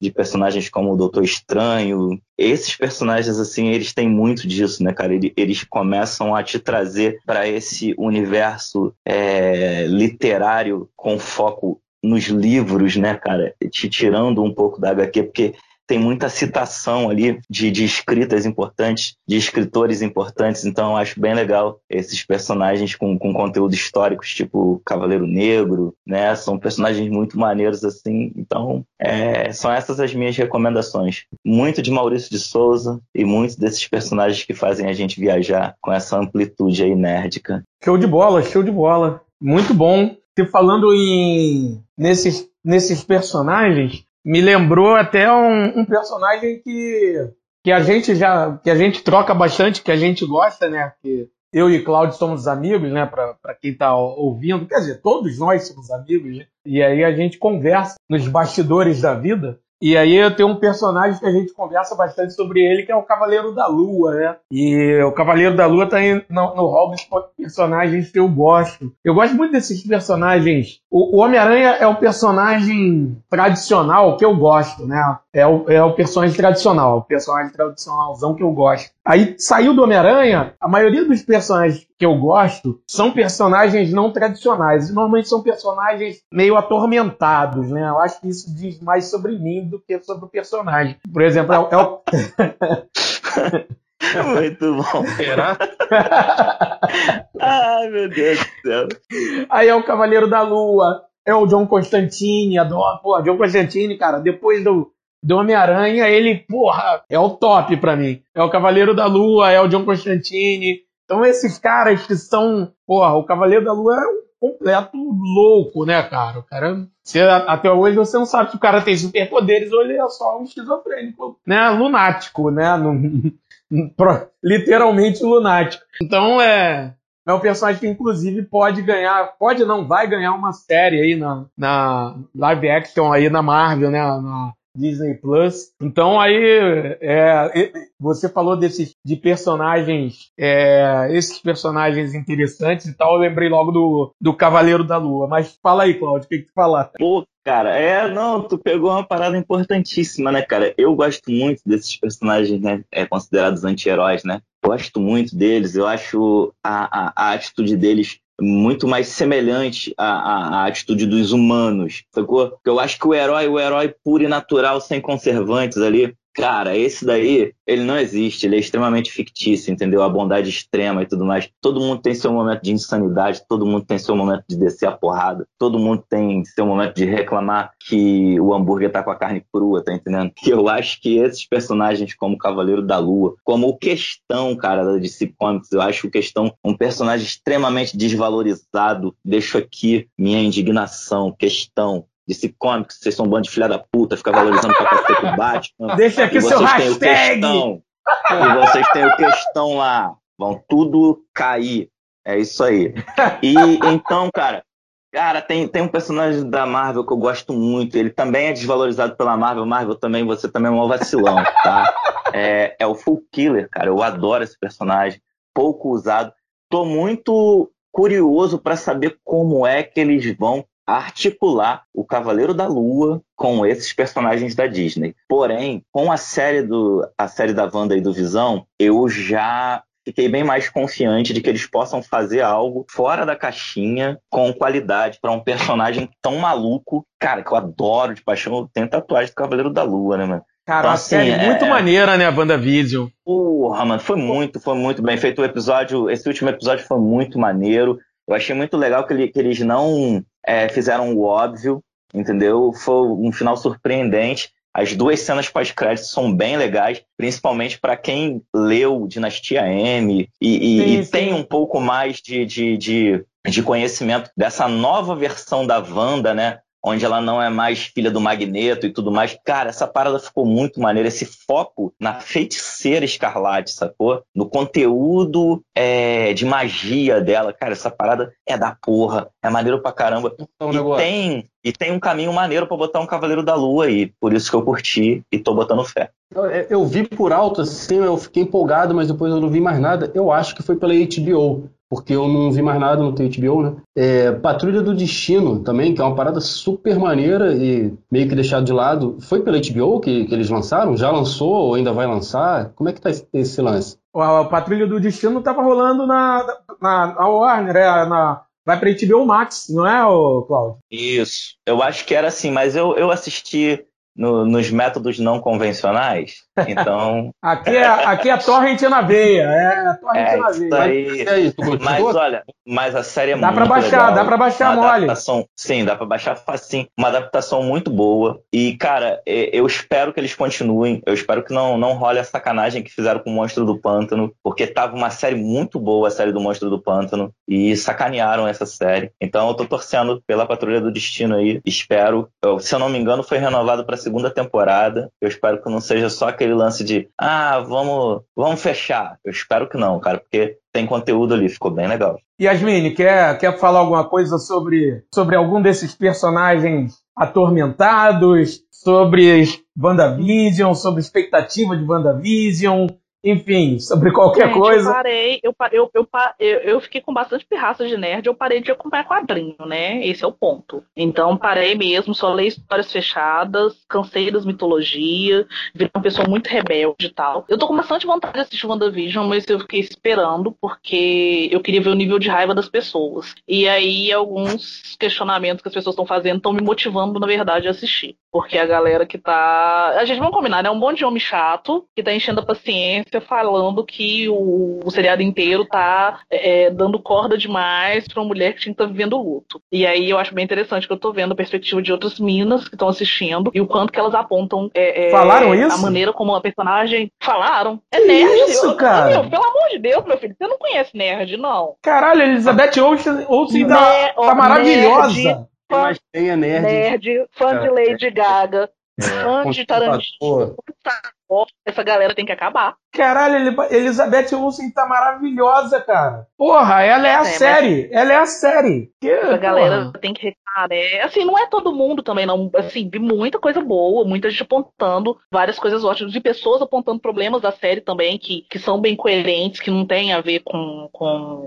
de personagens como o Doutor Estranho, esses personagens, assim, eles têm muito disso, né, cara? Eles começam a te trazer para esse universo é, literário com foco nos livros, né, cara? Te tirando um pouco da HQ, porque tem muita citação ali de, de escritas importantes, de escritores importantes, então eu acho bem legal esses personagens com, com conteúdo históricos, tipo Cavaleiro Negro, né? São personagens muito maneiros assim, então é, são essas as minhas recomendações. Muito de Maurício de Souza e muitos desses personagens que fazem a gente viajar com essa amplitude aí nerdica. Show de bola, show de bola. Muito bom. E falando em nesses, nesses personagens, me lembrou até um, um, personagem que, que a gente já que a gente troca bastante, que a gente gosta, né? Que eu e Cláudio somos amigos, né? Para quem está ouvindo, quer dizer, todos nós somos amigos, né? E aí a gente conversa nos bastidores da vida. E aí eu tenho um personagem que a gente conversa bastante sobre ele, que é o Cavaleiro da Lua, né? E o Cavaleiro da Lua tá aí no, no hall personagens que eu gosto. Eu gosto muito desses personagens. O, o Homem-Aranha é o personagem tradicional que eu gosto, né? É o, é o personagem tradicional, o personagem tradicionalzão que eu gosto. Aí saiu do Homem-Aranha, a maioria dos personagens que eu gosto são personagens não tradicionais. Normalmente são personagens meio atormentados, né? Eu acho que isso diz mais sobre mim do que sobre o personagem. Por exemplo, é, o. Muito bom. Será? Ai, meu Deus do céu. Aí é o Cavaleiro da Lua, é o John Constantine, adoro. Pô, John Constantine, cara, depois do, do Homem-Aranha, ele, porra, é o top pra mim. É o Cavaleiro da Lua, é o John Constantine. Então esses caras que são, porra, o Cavaleiro da Lua é um completo louco, né, cara? O cara. Você, até hoje você não sabe se o cara tem superpoderes ou ele é só um esquizofrênico, né? Lunático, né? literalmente lunático. Então é. É um personagem que, inclusive, pode ganhar, pode não, vai ganhar uma série aí na, na live action aí na Marvel, né? Na, Disney Plus. Então aí é, você falou desses de personagens, é, esses personagens interessantes e tal. Eu lembrei logo do, do Cavaleiro da Lua. Mas fala aí, Claudio, o que, que tu falar? Pô, cara, é não, tu pegou uma parada importantíssima, né, cara? Eu gosto muito desses personagens, né, é, considerados anti-heróis, né? Gosto muito deles. Eu acho a, a, a atitude deles muito mais semelhante à, à, à, atitude dos humanos, sacou? Porque eu acho que o herói, o herói puro e natural, sem conservantes ali, Cara, esse daí, ele não existe, ele é extremamente fictício, entendeu? A bondade extrema e tudo mais. Todo mundo tem seu momento de insanidade, todo mundo tem seu momento de descer a porrada, todo mundo tem seu momento de reclamar que o hambúrguer tá com a carne crua, tá entendendo? Que eu acho que esses personagens, como o Cavaleiro da Lua, como o Questão, cara, da DC Comics, eu acho o Questão um personagem extremamente desvalorizado. Deixo aqui minha indignação. Questão, DC Comics, vocês são um bando de filha da puta, fica valorizando o capacete do Batman. Deixa aqui seu hashtag! Questão, e vocês têm o questão lá. Vão tudo cair. É isso aí. E então, cara, cara, tem, tem um personagem da Marvel que eu gosto muito. Ele também é desvalorizado pela Marvel. Marvel também, você também é um vacilão, tá? É, é o Full Killer, cara. Eu adoro esse personagem. Pouco usado. Tô muito curioso para saber como é que eles vão articular o Cavaleiro da Lua com esses personagens da Disney. Porém, com a série do a série da Wanda e do Visão, eu já fiquei bem mais confiante de que eles possam fazer algo fora da caixinha, com qualidade, para um personagem tão maluco. Cara, que eu adoro de paixão. Eu tenho tatuagem do Cavaleiro da Lua, né, mano? Cara, então, assim, série é... muito maneira, né, a WandaVision? Porra, mano, foi muito, foi muito bem feito o episódio. Esse último episódio foi muito maneiro. Eu achei muito legal que, ele, que eles não é, fizeram o óbvio, entendeu? Foi um final surpreendente. As duas cenas pós-créditos são bem legais, principalmente para quem leu Dinastia M e, e, sim, e sim. tem um pouco mais de, de, de, de, conhecimento dessa nova versão da Wanda, né? Onde ela não é mais filha do Magneto e tudo mais. Cara, essa parada ficou muito maneira. Esse foco na feiticeira escarlate, sacou? No conteúdo é, de magia dela. Cara, essa parada é da porra. É maneiro pra caramba. Então, e, tem, e tem um caminho maneiro para botar um Cavaleiro da Lua aí. Por isso que eu curti e tô botando fé. Eu, eu vi por alto, assim, eu fiquei empolgado, mas depois eu não vi mais nada. Eu acho que foi pela HBO porque eu não vi mais nada no HBO, né? É, Patrulha do Destino também, que é uma parada super maneira e meio que deixado de lado. Foi pela HBO que, que eles lançaram? Já lançou ou ainda vai lançar? Como é que tá esse, esse lance? A Patrulha do Destino tava rolando na, na, na Warner, é, na, vai pra HBO Max, não é, Claudio? Isso. Eu acho que era assim, mas eu, eu assisti no, nos métodos não convencionais. Então. aqui, é, aqui é torrent na veia. É torrent é na veia. Aí. É isso, mas olha, mas a série é dá muito pra baixar, legal. Dá pra baixar uma mole. Adaptação, sim, dá pra baixar facinho. Uma adaptação muito boa. E, cara, eu espero que eles continuem. Eu espero que não, não role a sacanagem que fizeram com o Monstro do Pântano. Porque tava uma série muito boa, a série do Monstro do Pântano. E sacanearam essa série. Então eu tô torcendo pela Patrulha do Destino aí. Espero. Eu, se eu não me engano, foi renovado pra segunda temporada. Eu espero que não seja só aquele lance de ah, vamos, vamos fechar. Eu espero que não, cara, porque tem conteúdo ali, ficou bem legal. Yasmine, quer, quer falar alguma coisa sobre, sobre algum desses personagens atormentados, sobre WandaVision, sobre expectativa de WandaVision? Enfim, sobre qualquer Gente, coisa. Eu parei, eu, eu, eu, eu, fiquei com bastante pirraça de nerd, eu parei de acompanhar quadrinho, né? Esse é o ponto. Então parei mesmo, só leio histórias fechadas, cansei das mitologias, virei uma pessoa muito rebelde e tal. Eu tô com bastante vontade de assistir WandaVision, mas eu fiquei esperando porque eu queria ver o nível de raiva das pessoas. E aí alguns questionamentos que as pessoas estão fazendo estão me motivando, na verdade, a assistir. Porque a galera que tá. A gente vamos combinar, né? Um monte de homem chato que tá enchendo a paciência falando que o, o seriado inteiro tá é, dando corda demais pra uma mulher que tinha que estar tá vivendo luto. E aí eu acho bem interessante que eu tô vendo a perspectiva de outras minas que estão assistindo e o quanto que elas apontam. É, é, Falaram isso? A maneira como a personagem. Falaram. É que nerd. Isso, eu, cara. Pelo amor de Deus, meu filho, você não conhece nerd, não. Caralho, Elizabeth Olsen, Olsen tá, tá maravilhosa. Nerd, fã, Tem a nerd. nerd, fã de É. Lady Gaga, fã de Tarantino. Essa galera tem que acabar. Caralho, Eli- Elizabeth Olsen tá maravilhosa, cara. Porra, ela é a É, mas- série. Ela é a série. Que, A galera porra. tem que reclamar, né? Assim, não é todo mundo também, não. Assim, vi muita coisa boa, muita gente apontando várias coisas ótimas, de pessoas apontando problemas da série também, que, que são bem coerentes, que não tem a ver com, com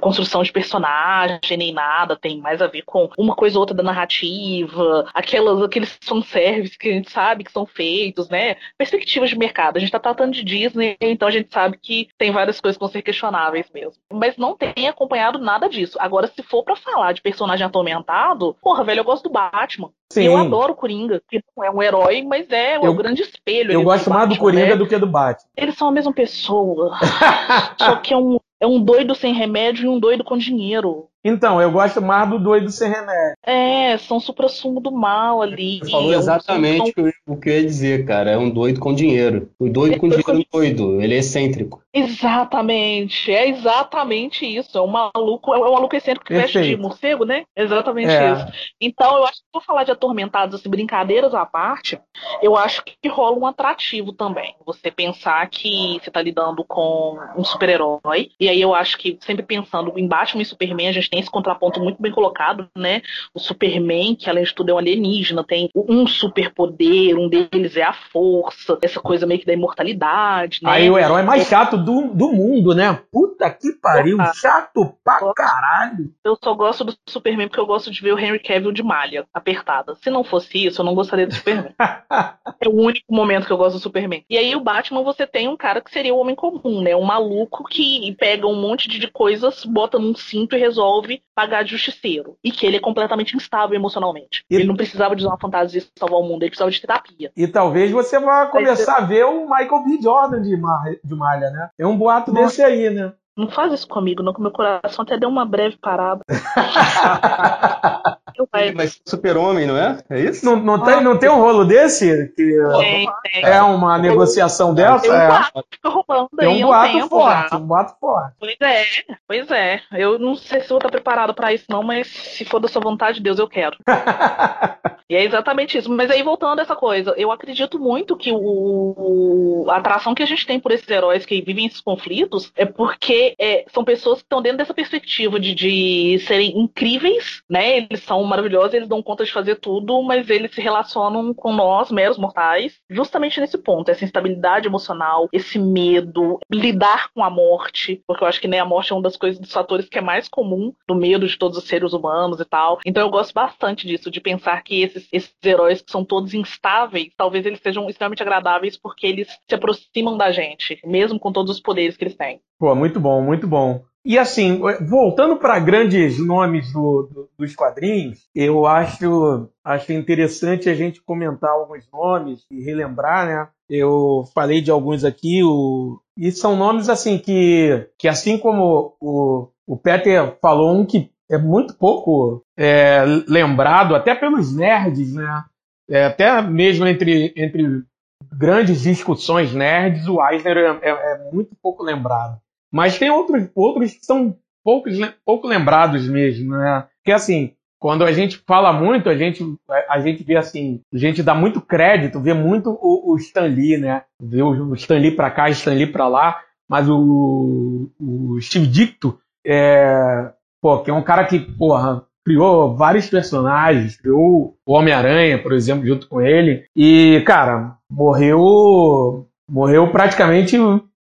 construção de personagem nem nada, tem mais a ver com uma coisa ou outra da narrativa, aquelas, aqueles fanservice que a gente sabe que são feitos, né? Perspectivas de mercado. A gente tá tratando de Disney, então a gente sabe que tem várias coisas que vão ser questionáveis mesmo. Mas não tem acompanhado nada disso. Agora, se for pra falar de personagem atormentado, porra, velho, eu gosto do Batman. Sim. Eu adoro o Coringa, que não é um herói, mas é Eu- o grande espelho. Eu gosto mais do Coringa né? do que do Batman. Eles são a mesma pessoa. Só que é um, é um doido sem remédio e um doido com dinheiro. Então, eu gosto mais do doido sem remédio. É, são supra-sumo do mal ali. Você falou É um- exatamente o que eu- o que eu ia dizer, cara. É um doido com dinheiro. O doido com dinheiro é um doido. Ele é excêntrico. Exatamente, é exatamente isso. É um maluco, é um maluco excêntrico que veste de Perfeito. morcego, né? Exatamente É. isso. Então, eu acho que vou falar de atormentados, assim, brincadeiras à parte, eu acho que rola um atrativo também. Você pensar que você tá lidando com um super-herói, e aí eu acho que sempre pensando em Batman e Superman, a gente tem esse contraponto muito bem colocado, né? O Superman, que além de tudo é um alienígena, tem um superpoder, um deles é a força, essa coisa meio que da imortalidade, né? Aí o herói mais chato do, do mundo, né? Puta que pariu, chato pra caralho. Eu só gosto do Superman porque eu gosto de ver o Henry Cavill de malha apertada. Se não fosse isso, eu não gostaria do Superman. é o único momento que eu gosto do Superman. E aí o Batman você tem um cara que seria o homem comum, né? Um maluco que pega um monte de coisas, bota num cinto e resolve pagar de justiceiro. E que ele é completamente instável emocionalmente. E- Ele não precisava de usar uma fantasia pra salvar o mundo, ele precisava de terapia. E talvez você vá começar a ver o Michael B. Jordan de, Mar- de Malha, né? Tem um boato Nossa. desse aí, né? Não faz isso comigo, não, que meu coração até deu uma breve parada. Vai, Mas super-homem, não é? É isso? Não, não, tem, não tem um rolo desse? Que tem, tem. é uma negociação dessa? Tem um É. boato fica rolando Tem aí um há boato tempo forte, já. um boato forte. Pois é, pois é. Eu não sei se eu vou estar preparado pra isso, não, mas se for da sua vontade, Deus, eu quero. E é exatamente isso. Mas aí, voltando a essa coisa, eu acredito muito que o, a atração que a gente tem por esses heróis que vivem esses conflitos é porque é, são pessoas que estão dentro dessa perspectiva de, de serem incríveis, né? Eles são maravilhosos, eles dão conta de fazer tudo, mas eles se relacionam com nós, meros mortais, justamente nesse ponto, essa instabilidade emocional, esse medo, lidar com a morte, porque eu acho que né, a morte é um das coisas, dos fatores que é mais comum do medo de todos os seres humanos e tal. Então eu gosto bastante disso, de pensar que esses, esses heróis que são todos instáveis, talvez eles sejam extremamente agradáveis porque eles se aproximam da gente, mesmo com todos os poderes que eles têm. Pô, muito bom, muito bom. E assim, voltando para grandes nomes do- do- dos quadrinhos, eu acho, acho interessante a gente comentar alguns nomes e relembrar, né? Eu falei de alguns aqui, o... e são nomes assim que, que assim como o, o Peter falou, um que é muito pouco é, lembrado, até pelos nerds, né? É, até mesmo entre, entre grandes discussões nerds, o Eisner é- é- é muito pouco lembrado. Mas tem outros, outros que são poucos, pouco lembrados mesmo, né? Que assim, quando a gente fala muito, a gente, a gente vê assim, a gente dá muito crédito, vê muito o, o Stan Lee, né? Vê o, o Stan Lee pra cá, Stan Lee pra lá, mas o, o Steve Dicto, é, pô, que é um cara que, porra, criou vários personagens, criou o Homem-Aranha, por exemplo, junto com ele, e, cara, morreu, morreu praticamente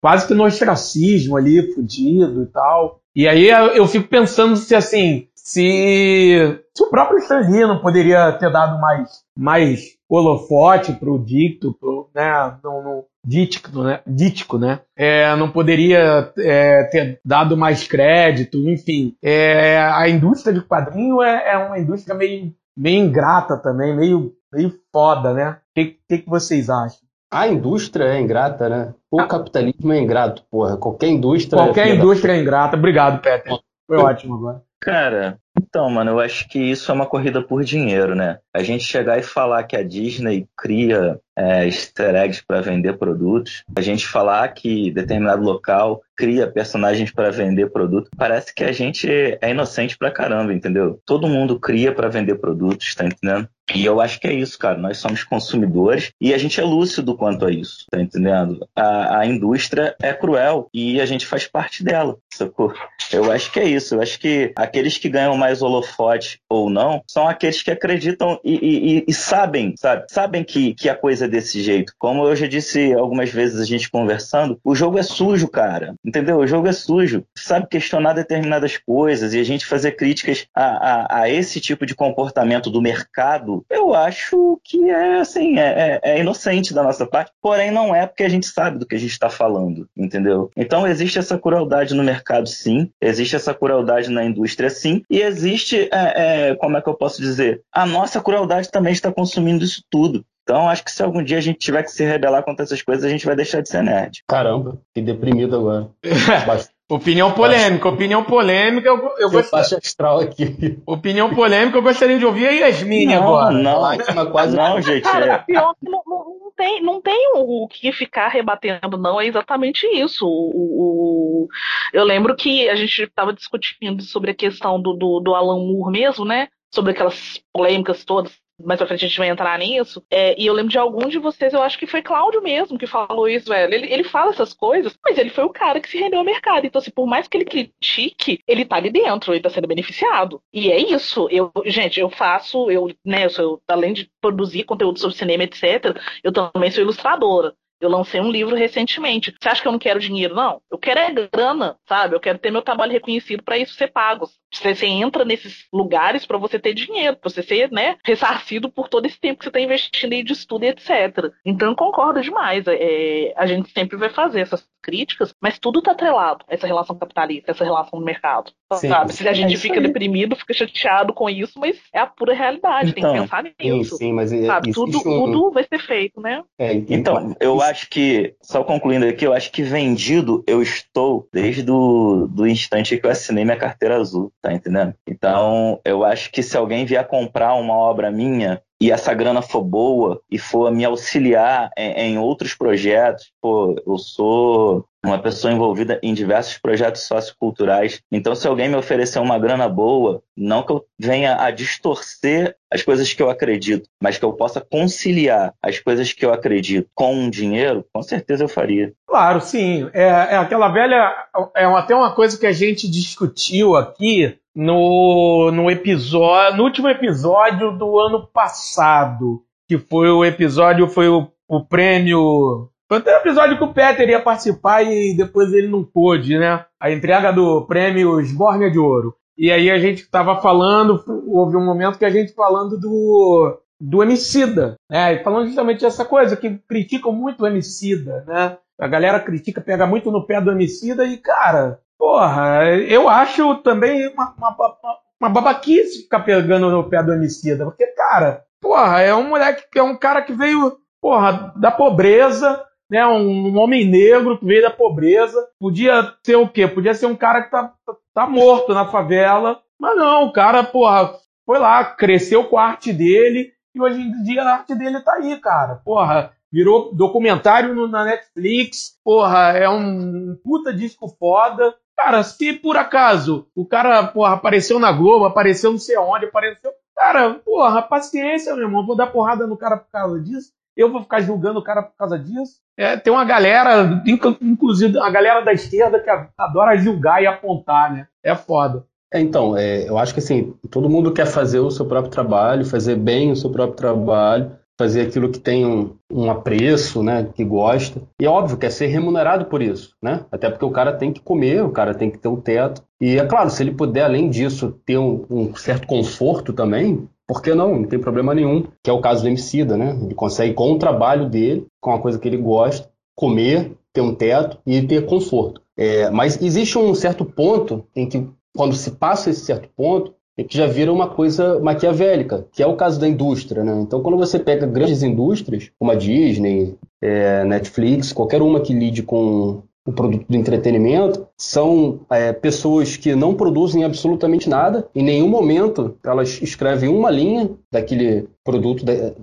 quase que no ostracismo ali, fudido e tal. E aí eu fico pensando se assim, se, se o próprio Stan Lee não poderia ter dado mais, mais holofote pro Dicto, pro, né, no, no Dítico, né, Dítico, né, é, não poderia é, ter dado mais crédito, enfim. É, a indústria de quadrinho é, é uma indústria meio meio ingrata também, meio, meio foda, né? O que, que, que vocês acham? A indústria é ingrata, né? O ah. capitalismo é ingrato, porra. Qualquer indústria. Qualquer é indústria é ingrata. Obrigado, Peter. Foi ótimo agora. Cara, então, mano, eu acho que isso é uma corrida por dinheiro, né? A gente chegar e falar que a Disney cria é, easter eggs para vender produtos, a gente falar que determinado local cria personagens para vender produto, parece que a gente é inocente pra caramba, entendeu? Todo mundo cria para vender produtos, tá entendendo? E eu acho que é isso, cara. Nós somos consumidores e a gente é lúcido quanto a isso, tá entendendo? A, a indústria é cruel e a gente faz parte dela, sacou? Eu acho que é isso. Eu acho que aqueles que ganham mais holofote ou não são aqueles que acreditam e, e, e sabem, sabe? Sabem que, que a coisa é desse jeito. Como eu já disse algumas vezes a gente conversando, o jogo é sujo, cara. Entendeu? O jogo é sujo. Sabe questionar determinadas coisas e a gente fazer críticas a, a, a esse tipo de comportamento do mercado, eu acho que é assim, é, é, é inocente da nossa parte. Porém, não é porque a gente sabe do que a gente está falando, entendeu? Então existe essa crueldade no mercado, sim. Existe essa crueldade na indústria, sim. E existe, é, é, como é que eu posso dizer? A nossa crueldade também está consumindo isso tudo. Então, acho que se algum dia a gente tiver que se rebelar contra essas coisas, a gente vai deixar de ser nerd. Caramba, que deprimido agora. opinião polêmica, opinião polêmica. Eu, eu gostaria... astral aqui. Opinião polêmica, eu gostaria de ouvir a Yasmin não, agora. Não, não, quase não, gente. Cara, é. pior que não, não, tem, não tem o que ficar rebatendo, não. É exatamente isso. O, o, eu lembro que a gente estava discutindo sobre a questão do, do, do Alan Moore mesmo, né? Sobre aquelas polêmicas todas mais pra frente a gente vai entrar nisso. É, e eu lembro de alguns de vocês, eu acho que foi Cláudio mesmo que falou isso, velho. Ele, ele fala essas coisas, mas ele foi o cara que se rendeu ao mercado. Então, assim, por mais que ele critique, ele tá ali dentro, ele tá sendo beneficiado. E é isso. Eu, gente, eu faço, eu, né, eu sou, além de produzir conteúdo sobre cinema, etc., eu também sou ilustradora. Eu lancei um livro recentemente. Você acha que eu não quero dinheiro? Não. Eu quero é grana, sabe? Eu quero ter meu trabalho reconhecido para isso ser pago. Você, você entra nesses lugares para você ter dinheiro, para você ser, né, ressarcido por todo esse tempo que você está investindo aí de estudo e etc. Então, concordo demais. É, a gente sempre vai fazer essas críticas, mas tudo está atrelado essa relação capitalista, essa relação no mercado. Sim, sabe? Se a gente é fica aí. deprimido, fica chateado com isso, mas é a pura realidade. Então, tem que então, pensar nisso. Sim, sim mas é, sabe? Tudo, um... tudo vai ser feito, né? É, então, eu acho que, só concluindo aqui, eu acho que vendido eu estou desde o do instante que eu assinei minha carteira azul, tá entendendo? Então, eu acho que se alguém vier comprar uma obra minha, e essa grana for boa e for me auxiliar em, em, outros projetos, pô, eu sou uma pessoa envolvida em diversos projetos socioculturais. Então, se alguém me oferecer uma grana boa, não que eu venha a distorcer as coisas que eu acredito, mas que eu possa conciliar as coisas que eu acredito com um dinheiro, com certeza eu faria. Claro, sim. É, é aquela velha. É até uma coisa que a gente discutiu aqui no, no episódio, no último episódio do ano passado, que foi o episódio, foi o, o prêmio. Foi até o episódio que o Peter ia participar e depois ele não pôde, né? A entrega do prêmio Esbórnia de Ouro. E aí a gente estava falando, houve um momento que a gente falando do, do Emicida, né? E falando justamente dessa coisa, que criticam muito o Emicida, né? A galera critica, pega muito no pé do Emicida e, cara, Porra, eu acho também uma, uma, uma babaquice ficar pegando no pé do homicida. Porque, cara, porra, é um moleque que é um cara que veio, porra, da pobreza, né? Um, homem negro que veio da pobreza. Podia ser o quê? Podia ser um cara que tá, tá morto na favela. Mas não, o cara, porra, foi lá, cresceu com a arte dele. E hoje em dia a arte dele tá aí, cara. Porra, virou documentário no, na Netflix. Porra, é um puta disco foda. Cara, se por acaso o cara, porra, apareceu na Globo, apareceu não sei onde, apareceu. Cara, porra, paciência, meu irmão. Vou dar porrada no cara por causa disso. Eu vou ficar julgando o cara por causa disso. É, tem uma galera, inclusive a galera da esquerda, que adora julgar e apontar, né? É foda. É, então, é, eu acho que assim, todo mundo quer fazer o seu próprio trabalho, fazer bem o seu próprio trabalho fazer aquilo que tem um, um, apreço, né, que gosta. E é óbvio, quer ser remunerado por isso, né? Até porque o cara tem que comer, o cara tem que ter um teto. E é claro, se ele puder, além disso, ter um, um certo conforto também, por que não? Não tem problema nenhum. Que é o caso do Emicida, né? Ele consegue, com o trabalho dele, com a coisa que ele gosta, comer, ter um teto e ter conforto. É, mas existe um certo ponto em que, quando se passa esse certo ponto, é que já vira uma coisa maquiavélica, que é o caso da indústria, né? Então, quando você pega grandes indústrias, como a Disney, é, Netflix, qualquer uma que lide com o produto do entretenimento, são é, pessoas que não produzem absolutamente nada, em nenhum momento elas escrevem uma linha daquele produto, da, é,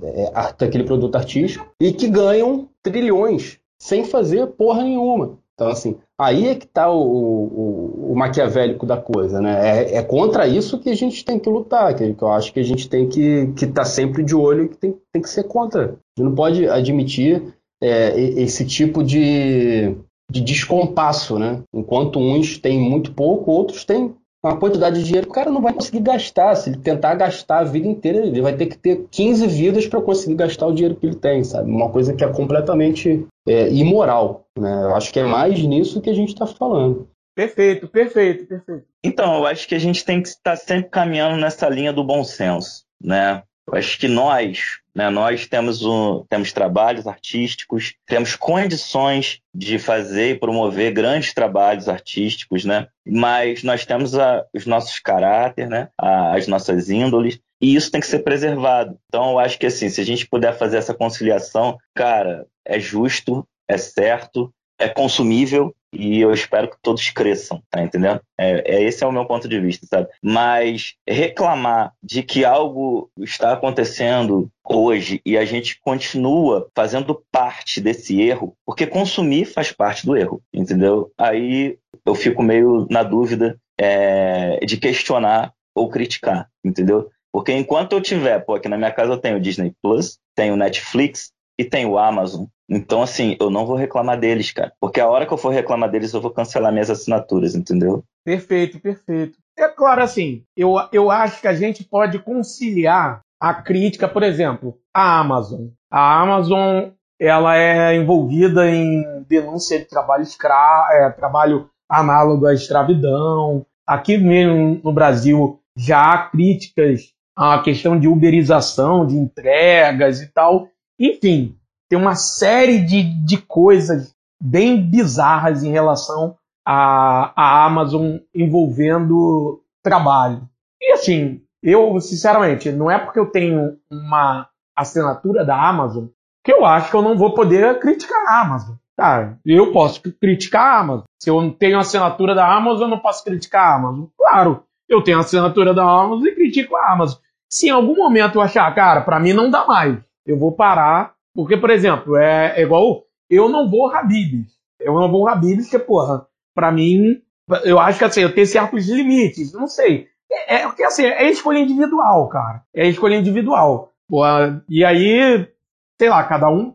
daquele produto artístico, e que ganham trilhões sem fazer porra nenhuma. Então, assim, aí é que está o, o, o, maquiavélico da coisa, né? É, é, contra isso que a gente tem que lutar, que, que eu acho que a gente tem que estar tá sempre de olho e que tem, tem que ser contra. A gente não pode admitir é, esse tipo de, de descompasso, né? Enquanto uns têm muito pouco, outros têm uma quantidade de dinheiro que o cara não vai conseguir gastar. Se ele tentar gastar a vida inteira, ele vai ter que ter 15 vidas para conseguir gastar o dinheiro que ele tem, sabe? Uma coisa que é completamente é, imoral. Né? Eu acho que é mais nisso que a gente está falando. Perfeito, perfeito, perfeito. Então, eu acho que a gente tem que estar sempre caminhando nessa linha do bom senso, né? Eu acho que nós, né, nós temos, um, temos trabalhos artísticos, temos condições de fazer e promover grandes trabalhos artísticos, né? mas nós temos a, os nossos caráteres, né? A, as nossas índoles, e isso tem que ser preservado. Então, eu acho que assim, se a gente puder fazer essa conciliação, cara, é justo, é certo, é consumível e eu espero que todos cresçam, tá entendendo? É, é, esse é o meu ponto de vista, sabe? Mas reclamar de que algo está acontecendo hoje e a gente continua fazendo parte desse erro, porque consumir faz parte do erro, entendeu? Aí eu fico meio na dúvida é, de questionar ou criticar, entendeu? Porque enquanto eu tiver, pô, aqui na minha casa eu tenho Disney Plus, tenho Netflix e tenho Amazon, então, assim, eu não vou reclamar deles, cara. Porque a hora que eu for reclamar deles, eu vou cancelar minhas assinaturas, entendeu? Perfeito, perfeito. É claro, assim, eu, eu acho que a gente pode conciliar a crítica, por exemplo, a Amazon. A Amazon, ela é envolvida em denúncia de trabalho escravo, é, trabalho análogo à escravidão. Aqui mesmo no Brasil já há críticas à questão de uberização de entregas e tal. Enfim, tem uma série de, de coisas bem bizarras em relação à, Amazon envolvendo trabalho. E assim, eu, sinceramente, não é porque eu tenho uma assinatura da Amazon que eu acho que eu não vou poder criticar a Amazon. Cara, eu posso criticar a Amazon. Se eu não tenho assinatura da Amazon, eu não posso criticar a Amazon. Claro, eu tenho assinatura da Amazon e critico a Amazon. Se em algum momento eu achar, cara, para mim não dá mais, eu vou parar porque, por exemplo, é, é igual eu não vou Habibs. Eu não vou Habibs, que, porra, pra mim, eu acho que assim, eu tenho certos limites, não sei. É, é porque assim, é escolha individual, cara. É escolha individual. Porra, e aí, sei lá, cada um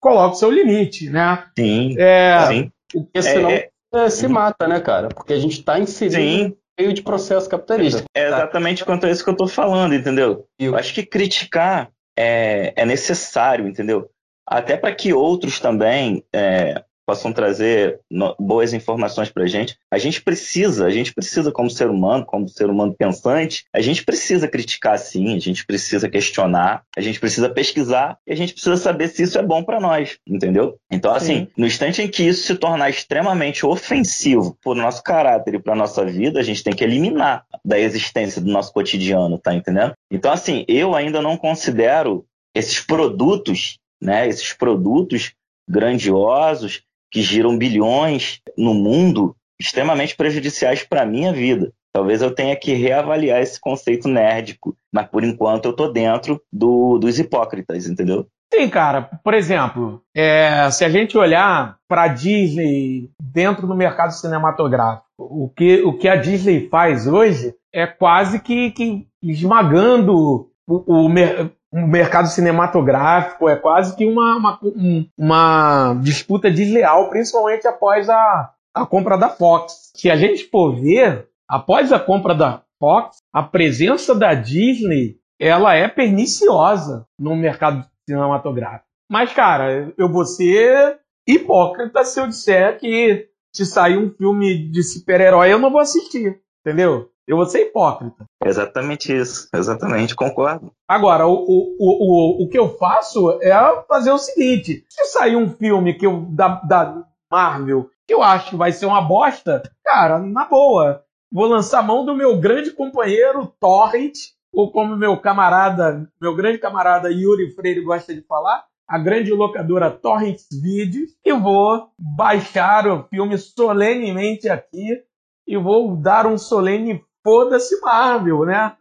coloca o seu limite, né? Sim. É, sim. Porque senão é, é, se mata, né, cara? Porque a gente tá inserido sim. meio de processo capitalista. É exatamente quanto a isso que eu tô falando, entendeu? Eu acho que criticar é, é necessário, entendeu? Até para que outros também é, possam trazer no, boas informações para a gente. A gente precisa, a gente precisa como ser humano, como ser humano pensante, a gente precisa criticar sim, a gente precisa questionar, a gente precisa pesquisar e a gente precisa saber se isso é bom para nós, entendeu? Então, assim, sim. no instante em que isso se tornar extremamente ofensivo para o nosso caráter e para nossa vida, a gente tem que eliminar da existência do nosso cotidiano, tá entendendo? Então, assim, eu ainda não considero esses produtos, né, esses produtos grandiosos que giram bilhões no mundo extremamente prejudiciais para a minha vida. Talvez eu tenha que reavaliar esse conceito nerdico, mas por enquanto eu tô dentro do, dos hipócritas, entendeu? Sim, cara. Por exemplo, é, se a gente olhar para a Disney dentro do mercado cinematográfico, o que, o que a Disney faz hoje é quase que, que esmagando o, o, um mercado cinematográfico, é quase que uma, uma, uma disputa desleal, principalmente após a, a compra da Fox. Se a gente for ver, após a compra da Fox, a presença da Disney ela é perniciosa no mercado cinematográfico. Mas, cara, eu vou ser hipócrita se eu disser que se sair um filme de super-herói eu não vou assistir, entendeu? Eu vou ser hipócrita. Exatamente isso, exatamente, concordo. Agora, o, o, o, o, que eu faço é fazer o seguinte: se sair um filme que eu, da, da Marvel que eu acho que vai ser uma bosta, cara, na boa, vou lançar mão do meu grande companheiro Torrent, ou como meu camarada, meu grande camarada Yuri Freire gosta de falar, a grande locadora Torrent Videos, e vou baixar o filme solenemente aqui e vou dar um solene foda-se Marvel, né?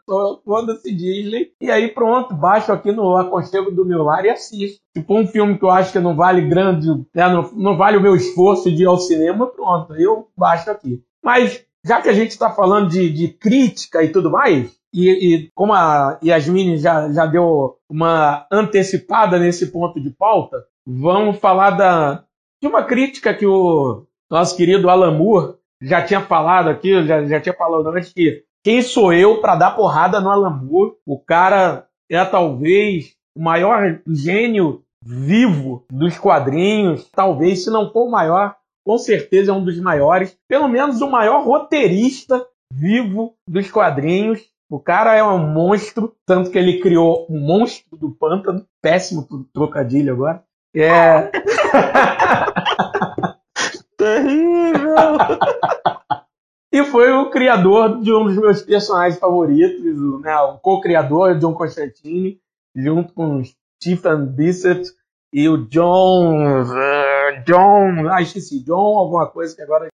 Foda-se Disney. E aí pronto, baixo aqui no aconchego do meu lar e assisto. Tipo um filme que eu acho que não vale grande, né? não, não vale o meu esforço de ir ao cinema, pronto, eu baixo aqui. Mas já que a gente está falando de, de, crítica e tudo mais, e, e, como a Yasmin já, já deu uma antecipada nesse ponto de pauta, vamos falar da, de uma crítica que o nosso querido Alan Moore já tinha falado aqui, já, já tinha falado antes que quem sou eu para dar porrada no Alan Moore? O cara é talvez o maior gênio vivo dos quadrinhos, talvez se não for o maior, com certeza é um dos maiores, pelo menos o maior roteirista vivo dos quadrinhos. O cara é um monstro, tanto que ele criou um monstro do pântano, péssimo trocadilho agora. É. Terrível! e foi o criador de um dos meus personagens favoritos, né, o co-criador, John Constantine, junto com Stephen Bissett e o John. Uh, John. Ah, esqueci. John, alguma coisa que agora.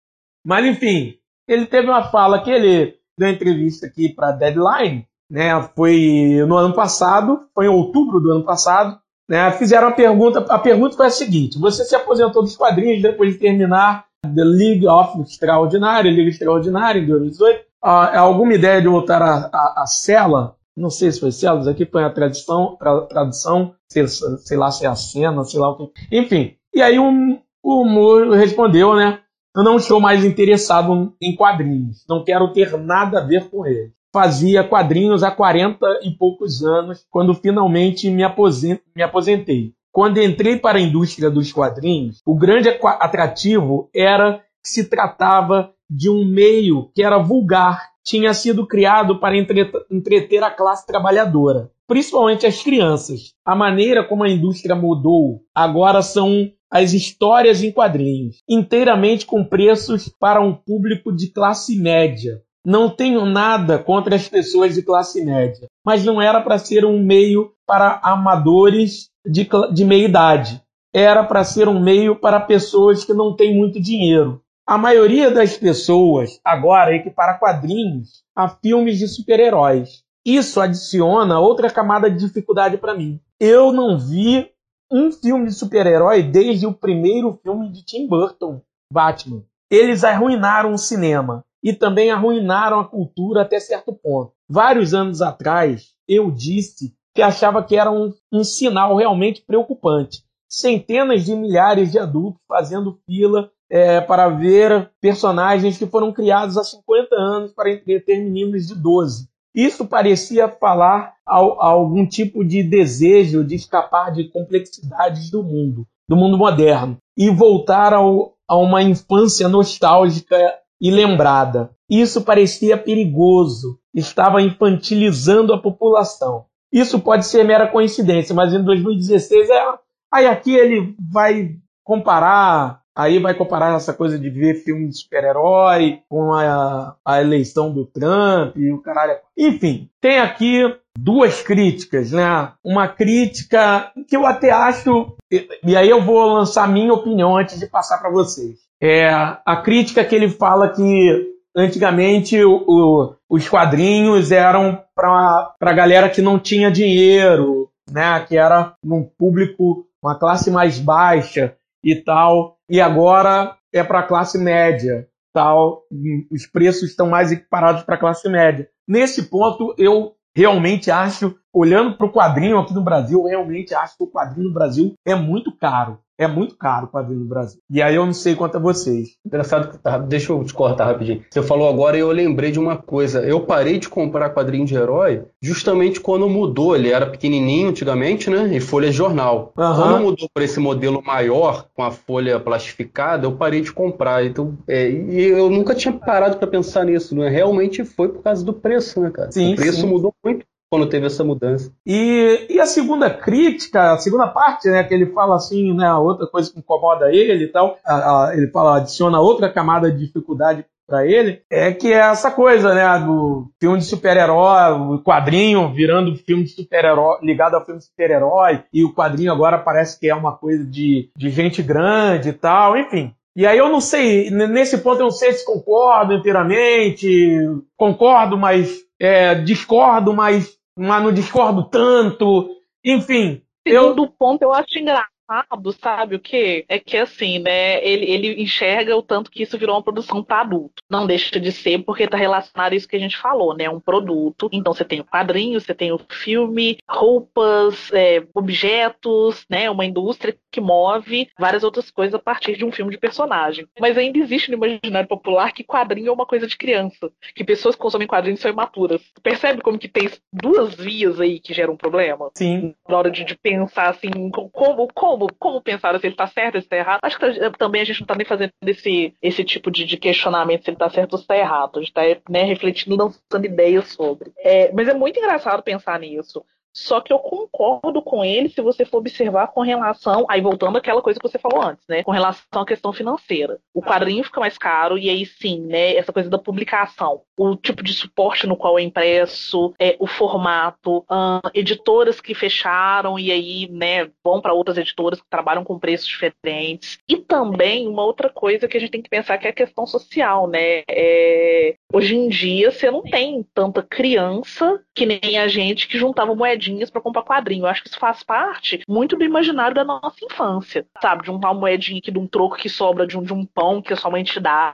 Mas enfim, ele teve uma fala que ele deu entrevista aqui para Deadline, né? Foi no ano passado, foi em outubro do ano passado. Né, fizeram a pergunta. A pergunta foi a seguinte: você se aposentou dos quadrinhos depois de terminar The League of Extraordinário, Liga Extraordinária em 2018? Ah, alguma ideia de voltar a, a Cela? não sei se foi Celos, aqui põe a tradição, tra, tradução, sei, sei, lá se é a cena, sei lá o que. Enfim, e aí um, o Moore respondeu, né? Eu não estou mais interessado em quadrinhos, não quero ter nada a ver com eles. Fazia quadrinhos há 40 e poucos anos, quando finalmente me, aposentei. Quando entrei para a indústria dos quadrinhos, o grande atrativo era que se tratava de um meio que era vulgar tinha sido criado para entreter a classe trabalhadora, principalmente as crianças. A maneira como a indústria mudou agora são as histórias em quadrinhos, inteiramente com preços para um público de classe média. Não tenho nada contra as pessoas de classe média, mas não era para ser um meio para amadores de, de meia idade. Era para ser um meio para pessoas que não têm muito dinheiro. A maioria das pessoas agora equipara quadrinhos a filmes de super-heróis. Isso adiciona outra camada de dificuldade para mim. Eu não vi um filme de super-herói desde o primeiro filme de Tim Burton, Batman. Eles arruinaram o cinema e também arruinaram a cultura até certo ponto. Vários anos atrás, eu disse que achava que era um, um sinal realmente preocupante. Centenas de milhares de adultos fazendo fila é, para ver personagens que foram criados há 50 anos para entreter meninos de 12. Isso parecia falar a, a algum tipo de desejo de escapar de complexidades do mundo, do mundo moderno, e voltar ao, a uma infância nostálgica e lembrada. Isso parecia perigoso, estava infantilizando a população. Isso pode ser mera coincidência, mas em 2016 é. Aí aqui ele vai comparar Aí vai comparar essa coisa de ver filme de super-herói com a, a eleição do Trump e o caralho. Enfim, tem aqui duas críticas, né? Uma crítica que eu até acho, e aí eu vou lançar minha opinião antes de passar para vocês. É a crítica que ele fala que antigamente o, o, os quadrinhos eram para a galera que não tinha dinheiro, né? Que era um público, uma classe mais baixa e tal, e agora é para a classe média, tal, os preços estão mais equiparados para a classe média. Nesse ponto, eu realmente acho, olhando para o quadrinho aqui no Brasil, realmente acho que o quadrinho no Brasil é muito caro. É muito caro o quadrinho no Brasil. E aí eu não sei quanto a vocês. Engraçado que tá, deixa eu te cortar rapidinho. Você falou agora e eu lembrei de uma coisa. Eu parei de comprar quadrinho de herói justamente quando mudou. Ele era pequenininho antigamente, né? E folha jornal. Uhum. Quando mudou para esse modelo maior, com a folha plastificada, eu parei de comprar. Então, é, e eu nunca tinha parado para pensar nisso. Né? Realmente foi por causa do preço, né, cara? Sim, o preço sim. mudou muito quando teve essa mudança. E, e a segunda crítica, a segunda parte, né, que ele fala assim, né, outra coisa que incomoda ele e tal, a, a, ele fala, adiciona outra camada de dificuldade para ele, é que é essa coisa, né, do filme de super-herói, o quadrinho virando filme de super-herói, ligado ao filme de super-herói, e o quadrinho agora parece que é uma coisa de, de gente grande e tal, enfim. E aí eu não sei, nesse ponto eu não sei se concordo inteiramente, concordo, mas é, discordo, mas, mas não discordo tanto, enfim. Segundo eu... ponto, eu acho engraçado errado, sabe o que? É que assim, né? Ele, ele enxerga o tanto que isso virou uma produção para adulto. Não deixa de ser porque tá relacionado a isso que a gente falou, né? Um produto. Então você tem o quadrinho, você tem o filme, roupas, é, objetos, né? Uma indústria que move várias outras coisas a partir de um filme de personagem. Mas ainda existe no imaginário popular que quadrinho é uma coisa de criança. Que pessoas que consomem quadrinhos são imaturas. Percebe como que tem duas vias aí que geram um problema? Sim. Na hora de, de pensar assim, como, como como, como pensar se ele está certo, se está errado. Acho que também a gente não está nem fazendo esse, esse tipo de, de questionamento se ele está certo ou se está errado. A gente está né, refletindo, lançando ideias sobre. É, mas é muito engraçado pensar nisso. Só que eu concordo com ele se você for observar com relação. Aí voltando àquela coisa que você falou antes, né? Com relação à questão financeira. O quadrinho fica mais caro, e aí sim, né? Essa coisa da publicação. O tipo de suporte no qual é impresso, é, o formato, editoras que fecharam e aí, né, vão para outras editoras que trabalham com preços diferentes. E também uma outra coisa que a gente tem que pensar que é a questão social, né? É, hoje em dia você não tem tanta criança que nem a gente que juntava moedinhas moedinhas para comprar quadrinho. Eu acho que isso faz parte muito do imaginário da nossa infância, sabe? De uma moedinha aqui, de um troco que sobra de um, de um pão que a sua mãe te dá,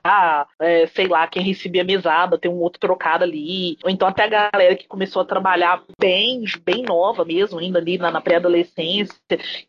é, sei lá, quem recebia mesada, tem um outro trocado ali. Ou então até a galera que começou a trabalhar bem, bem nova mesmo, ainda ali na, na pré-adolescência,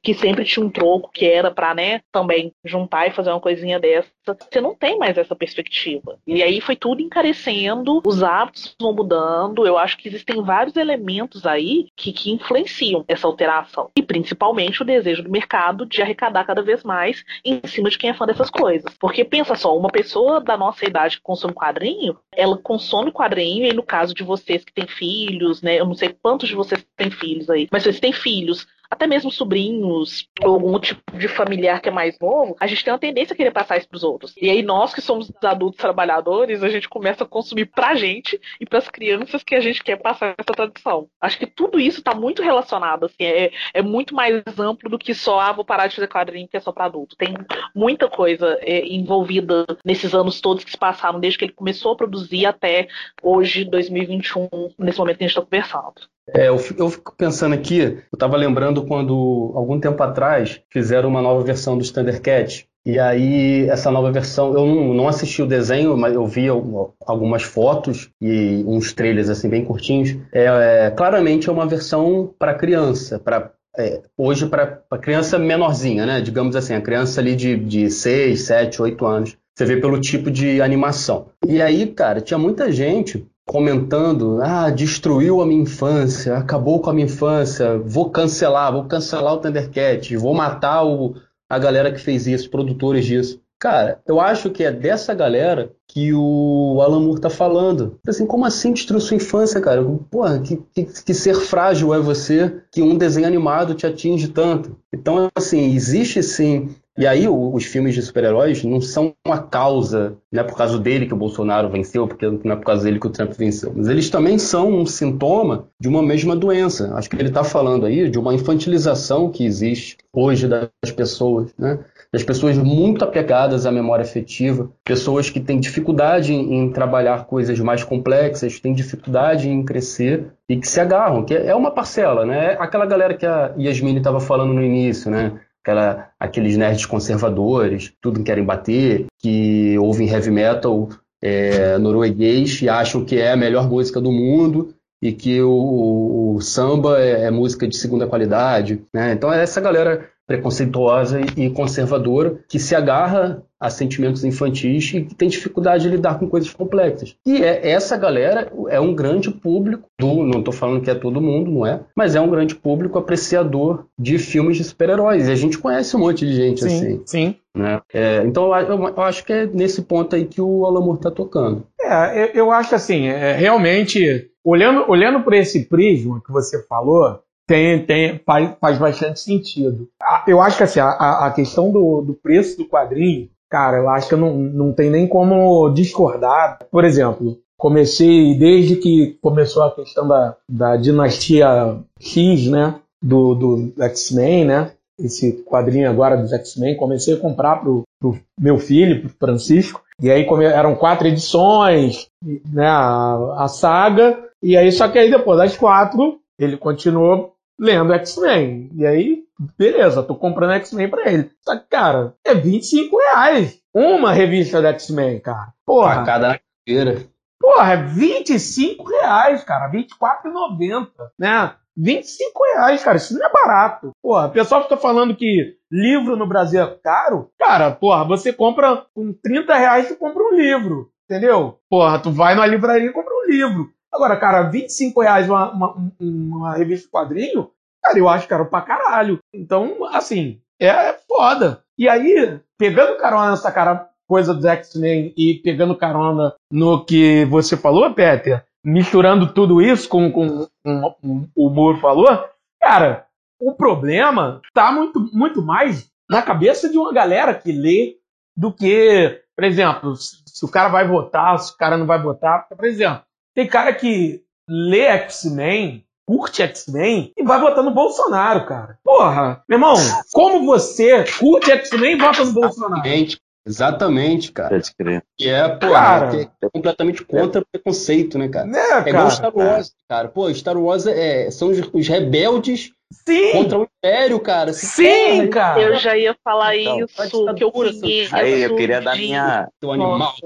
que sempre tinha um troco que era para, né, também juntar e fazer uma coisinha dessa. Você não tem mais essa perspectiva. E aí foi tudo encarecendo, os hábitos vão mudando. Eu acho que existem vários elementos aí que, que influenciam essa alteração. E principalmente o desejo do mercado de arrecadar cada vez mais em cima de quem é fã dessas coisas. Porque pensa só, uma pessoa da nossa idade que consome quadrinho, ela consome quadrinho, e no caso de vocês que têm filhos, né? Eu não sei quantos de vocês têm filhos aí, mas vocês têm filhos, até mesmo sobrinhos ou algum tipo de familiar que é mais novo, a gente tem uma tendência a querer passar isso para os outros. E aí nós que somos adultos trabalhadores, a gente começa a consumir pra gente e para as crianças que a gente quer passar essa tradição. Acho que tudo isso está muito relacionado, assim, é, é muito mais amplo do que só, ah, vou parar de fazer quadrinho que é só para adulto. Tem muita coisa é, envolvida nesses anos todos que se passaram, desde que ele começou a produzir até hoje, 2021, nesse momento que a gente está conversando. É, eu, fico, eu fico pensando aqui, eu estava lembrando quando, algum tempo atrás, fizeram uma nova versão do Thundercat. E aí, essa nova versão, eu não, não, assisti o desenho, mas eu vi algumas fotos e uns trailers assim bem curtinhos. É, é claramente é uma versão para criança, para é, hoje para criança menorzinha, né? Digamos assim, a criança ali de, de 6, 7, 8 anos. Você vê pelo tipo de animação. E aí, cara, tinha muita gente comentando, ah, destruiu a minha infância, acabou com a minha infância, vou cancelar, vou cancelar o Thundercat, vou matar o, a galera que fez isso, produtores disso. Cara, eu acho que é dessa galera que o Alan Moore tá falando. Assim, como assim destruiu sua infância, cara? Porra, que, que, que, ser frágil é você que um desenho animado te atinge tanto? Então, assim, existe sim e aí os filmes de super-heróis não são uma causa, não é por causa dele que o Bolsonaro venceu, porque não é por causa dele que o Trump venceu, mas eles também são um sintoma de uma mesma doença. Acho que ele está falando aí de uma infantilização que existe hoje das pessoas, né? Das pessoas muito apegadas à memória afetiva, pessoas que têm dificuldade em, em trabalhar coisas mais complexas, têm dificuldade em crescer e que se agarram, que é uma parcela, né? É aquela galera que a Yasmine estava falando no início, né? Aquela, aqueles nerds conservadores, tudo querem bater, que ouvem heavy metal é, norueguês e acham que é a melhor música do mundo e que o, o samba é, é, música de segunda qualidade. Né? Então é essa galera preconceituosa e conservadora que se agarra a sentimentos infantis e que tem dificuldade de lidar com coisas complexas. E é, essa galera é um grande público do, não estou falando que é todo mundo, não é, mas é um grande público apreciador de filmes de super-heróis. E a gente conhece um monte de gente sim, assim. Sim. Né? É, então eu, eu, acho que é nesse ponto aí que o Alamor está tocando. É, eu, eu acho assim, é, realmente, olhando, olhando por esse prisma que você falou, tem, tem, faz, faz bastante sentido. Eu acho que assim, a, a questão do, do preço do quadrinho cara, eu acho que não, não tem nem como discordar. Por exemplo, comecei desde que começou a questão da, da dinastia X, né? Do, do X-Men, né? Esse quadrinho agora dos X-Men, comecei a comprar pro, pro meu filho, pro Francisco. E aí eram quatro edições, né? A, a saga. E aí, só que aí depois das quatro, ele continuou lendo X-Men. E aí, beleza, tô comprando X-Men pra ele. Só que, cara, é 25 reais. Uma revista da X-Men, cara. Porra. Facada na feira. Porra, é 25 reais, cara. 24,90, né? 25 reais, cara. Isso não é barato. Porra, o pessoal fica falando que livro no Brasil é caro. Cara, porra, você compra com 30 reais, tu compra um livro. Entendeu? Porra, tu vai numa livraria e compra um livro. Agora, cara, 25 reais uma, uma, uma revista quadrinho, cara, eu acho caro pra caralho. Então, assim, é foda. E aí, pegando carona nessa cara coisa do X-Men e pegando carona no que você falou, Peter, misturando tudo isso com, com, com, com o Moore falou, cara, o problema tá muito, muito mais na cabeça de uma galera que lê do que, por exemplo, se o cara vai votar, se o cara não vai votar. Por exemplo, tem cara que lê X-Men, curte X-Men e vai votar no Bolsonaro, cara. Porra, meu irmão, como você curte X-Men e vota no Bolsonaro? Exatamente, exatamente cara. Pode crer. E é, pô, Cara. é, é completamente contra o preconceito, né, cara? Né, É igual cara? Star Wars, cara. Pô, Star Wars é, são os, os rebeldes Sim! contra o Império, cara. Se Sim, porra, cara! Eu já ia falar Então, isso, que eu conheço. Aí eu queria dar minha,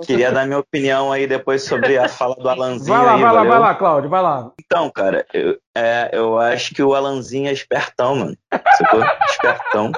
queria dar minha opinião aí depois sobre a fala do Alanzinho Vai lá, aí, vai lá, valeu? vai lá, Cláudio, vai lá. Então, cara, eu, é, eu acho que o Alanzinho é espertão, mano. Sacou? espertão.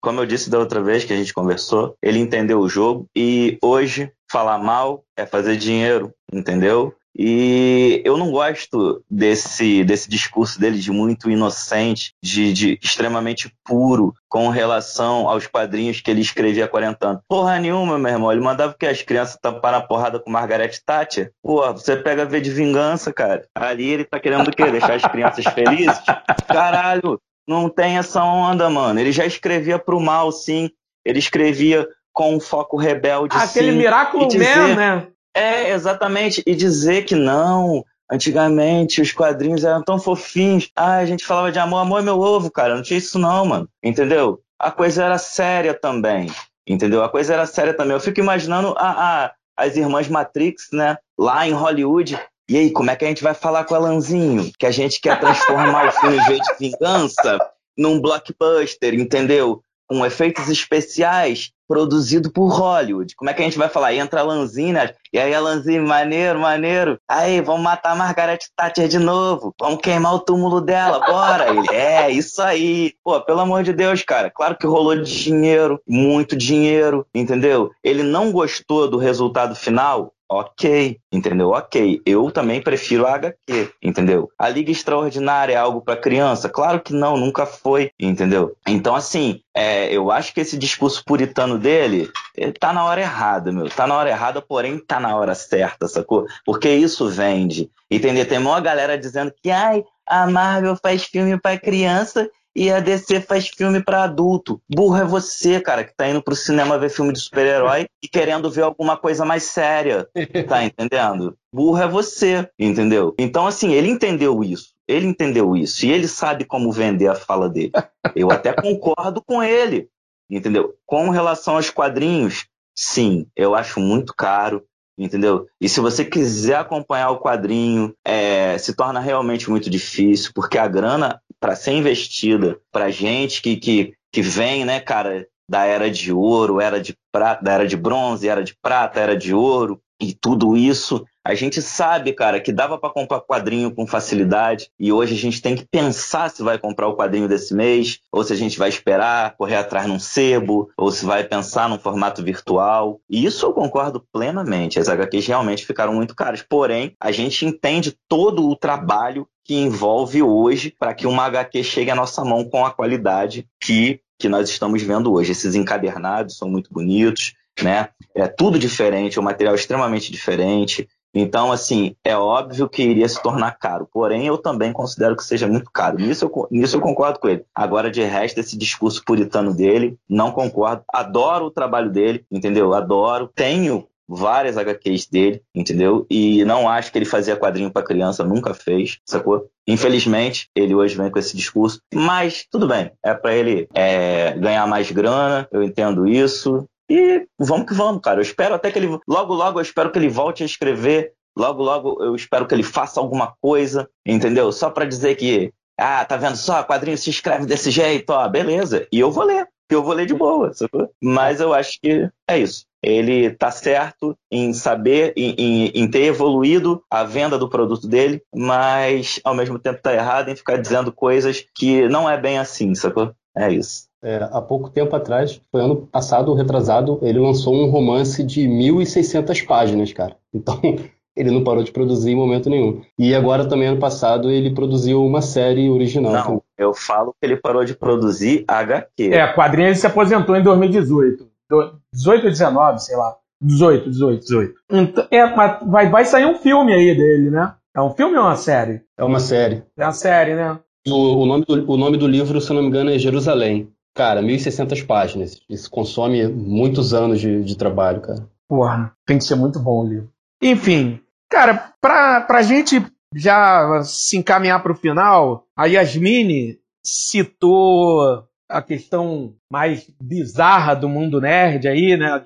Como eu disse da outra vez que a gente conversou, ele entendeu o jogo e hoje falar mal é fazer dinheiro, entendeu? E eu não gosto desse, desse discurso dele de muito inocente, de, de extremamente puro com relação aos quadrinhos que ele escrevia há 40 anos. Porra nenhuma, meu irmão. Ele mandava que as crianças taparam a porrada com Margaret Thatcher. Porra, você pega ver de vingança, cara. Ali ele tá querendo o quê? Deixar as crianças felizes? Caralho, não tem essa onda, mano. Ele já escrevia pro mal, sim. Ele escrevia com um foco rebelde, Aquele sim. Miracle dizer- Man, né? É, exatamente. E dizer que não, antigamente os quadrinhos eram tão fofinhos. Ah, a gente falava de amor, amor é meu ovo, cara. Não tinha isso não, mano. Entendeu? A coisa era séria também. Entendeu? A coisa era séria também. Eu fico imaginando a, a- as irmãs Matrix, né? Lá em Hollywood. E aí, como é que a gente vai falar com o Alanzinho? Que a gente quer transformar o filme de Vingança num blockbuster, entendeu? Com efeitos especiais produzido por Hollywood. Como é que a gente vai falar? Entra a Lanzina, e aí a Lanzina, maneiro, maneiro. Aí, vamos matar a Margaret Thatcher de novo. Vamos queimar o túmulo dela, bora. É, isso aí. Pô, pelo amor de Deus, cara. Claro que rolou dinheiro, muito dinheiro, entendeu? Ele não gostou do resultado final, Ok, entendeu? Ok. Eu também prefiro a HQ, entendeu? A Liga Extraordinária é algo para criança? Claro que não, nunca foi, entendeu? Então, assim, é, eu acho que esse discurso puritano dele ele tá na hora errada, meu. Tá na hora errada, porém tá na hora certa, sacou? Porque isso vende, entendeu? Tem uma galera dizendo que, ai, a Marvel faz filme para criança e a DC faz filme pra adulto. Burro é você, cara, que tá indo pro cinema ver filme de super-herói e querendo ver alguma coisa mais séria. Tá entendendo? Burro é você, entendeu? Então, assim, ele entendeu isso. Ele entendeu isso. E ele sabe como vender a fala dele. Eu até concordo com ele, entendeu? Com relação aos quadrinhos, sim, eu acho muito caro. Entendeu? E se você quiser acompanhar o quadrinho, é, se torna realmente muito difícil, porque a grana para ser investida pra gente que, que, que vem, né, cara, da era de ouro, era de prata, da era de bronze, era de prata, era de ouro, e tudo isso, a gente sabe, cara, que dava para comprar quadrinho com facilidade, e hoje a gente tem que pensar se vai comprar o quadrinho desse mês, ou se a gente vai esperar, correr atrás num sebo, ou se vai pensar num formato virtual. E isso eu concordo plenamente. As HQs realmente ficaram muito caras. Porém, a gente entende todo o trabalho que envolve hoje para que uma HQ chegue à nossa mão com a qualidade que, que nós estamos vendo hoje. Esses encadernados são muito bonitos, né? É tudo diferente, é um material extremamente diferente, Então, assim, é óbvio que iria se tornar caro. Porém, eu também considero que seja muito caro. Nisso eu, nisso eu concordo com ele. Agora, de resto, esse discurso puritano dele, não concordo. Adoro o trabalho dele, entendeu? Adoro. Tenho várias HQs dele, entendeu? E não acho que ele fazia quadrinho para criança, nunca fez, sacou? Infelizmente, ele hoje vem com esse discurso, mas tudo bem, é para ele é, ganhar mais grana, eu entendo isso. E vamos que vamos, cara. Eu espero até que ele. Logo, logo, eu espero que ele volte a escrever. Logo, logo, eu espero que ele faça alguma coisa, entendeu? Só para dizer que, ah, tá vendo só? Quadrinho se escreve desse jeito, ó, beleza. E eu vou ler, eu vou ler de boa, sacou? Mas eu acho que é isso ele está certo em saber, em, em, em, ter evoluído a venda do produto dele, mas ao mesmo tempo está errado em ficar dizendo coisas que não é bem assim, sacou? É isso. É, há pouco tempo atrás, foi ano passado, retrasado, ele lançou um romance de 1.600 páginas, cara. Então, ele não parou de produzir em momento nenhum. E agora também ano passado ele produziu uma série original. Não, também. eu falo que ele parou de produzir HQ. É, a quadrinha ele se aposentou em 2018. 18 ou 19, sei lá. 18, 18, 18. Então, é, vai, vai sair um filme aí dele, né? É um filme ou uma série? É uma série. É uma série, né? O, o, nome, do, o nome do livro, se eu não me engano, é Jerusalém. Cara, 1.600 páginas. Isso consome muitos anos de, de trabalho, cara. Porra, tem que ser muito bom o livro. Enfim, cara, pra, pra gente já se encaminhar pro final, a Yasmine citou a questão mais bizarra do mundo nerd aí, né?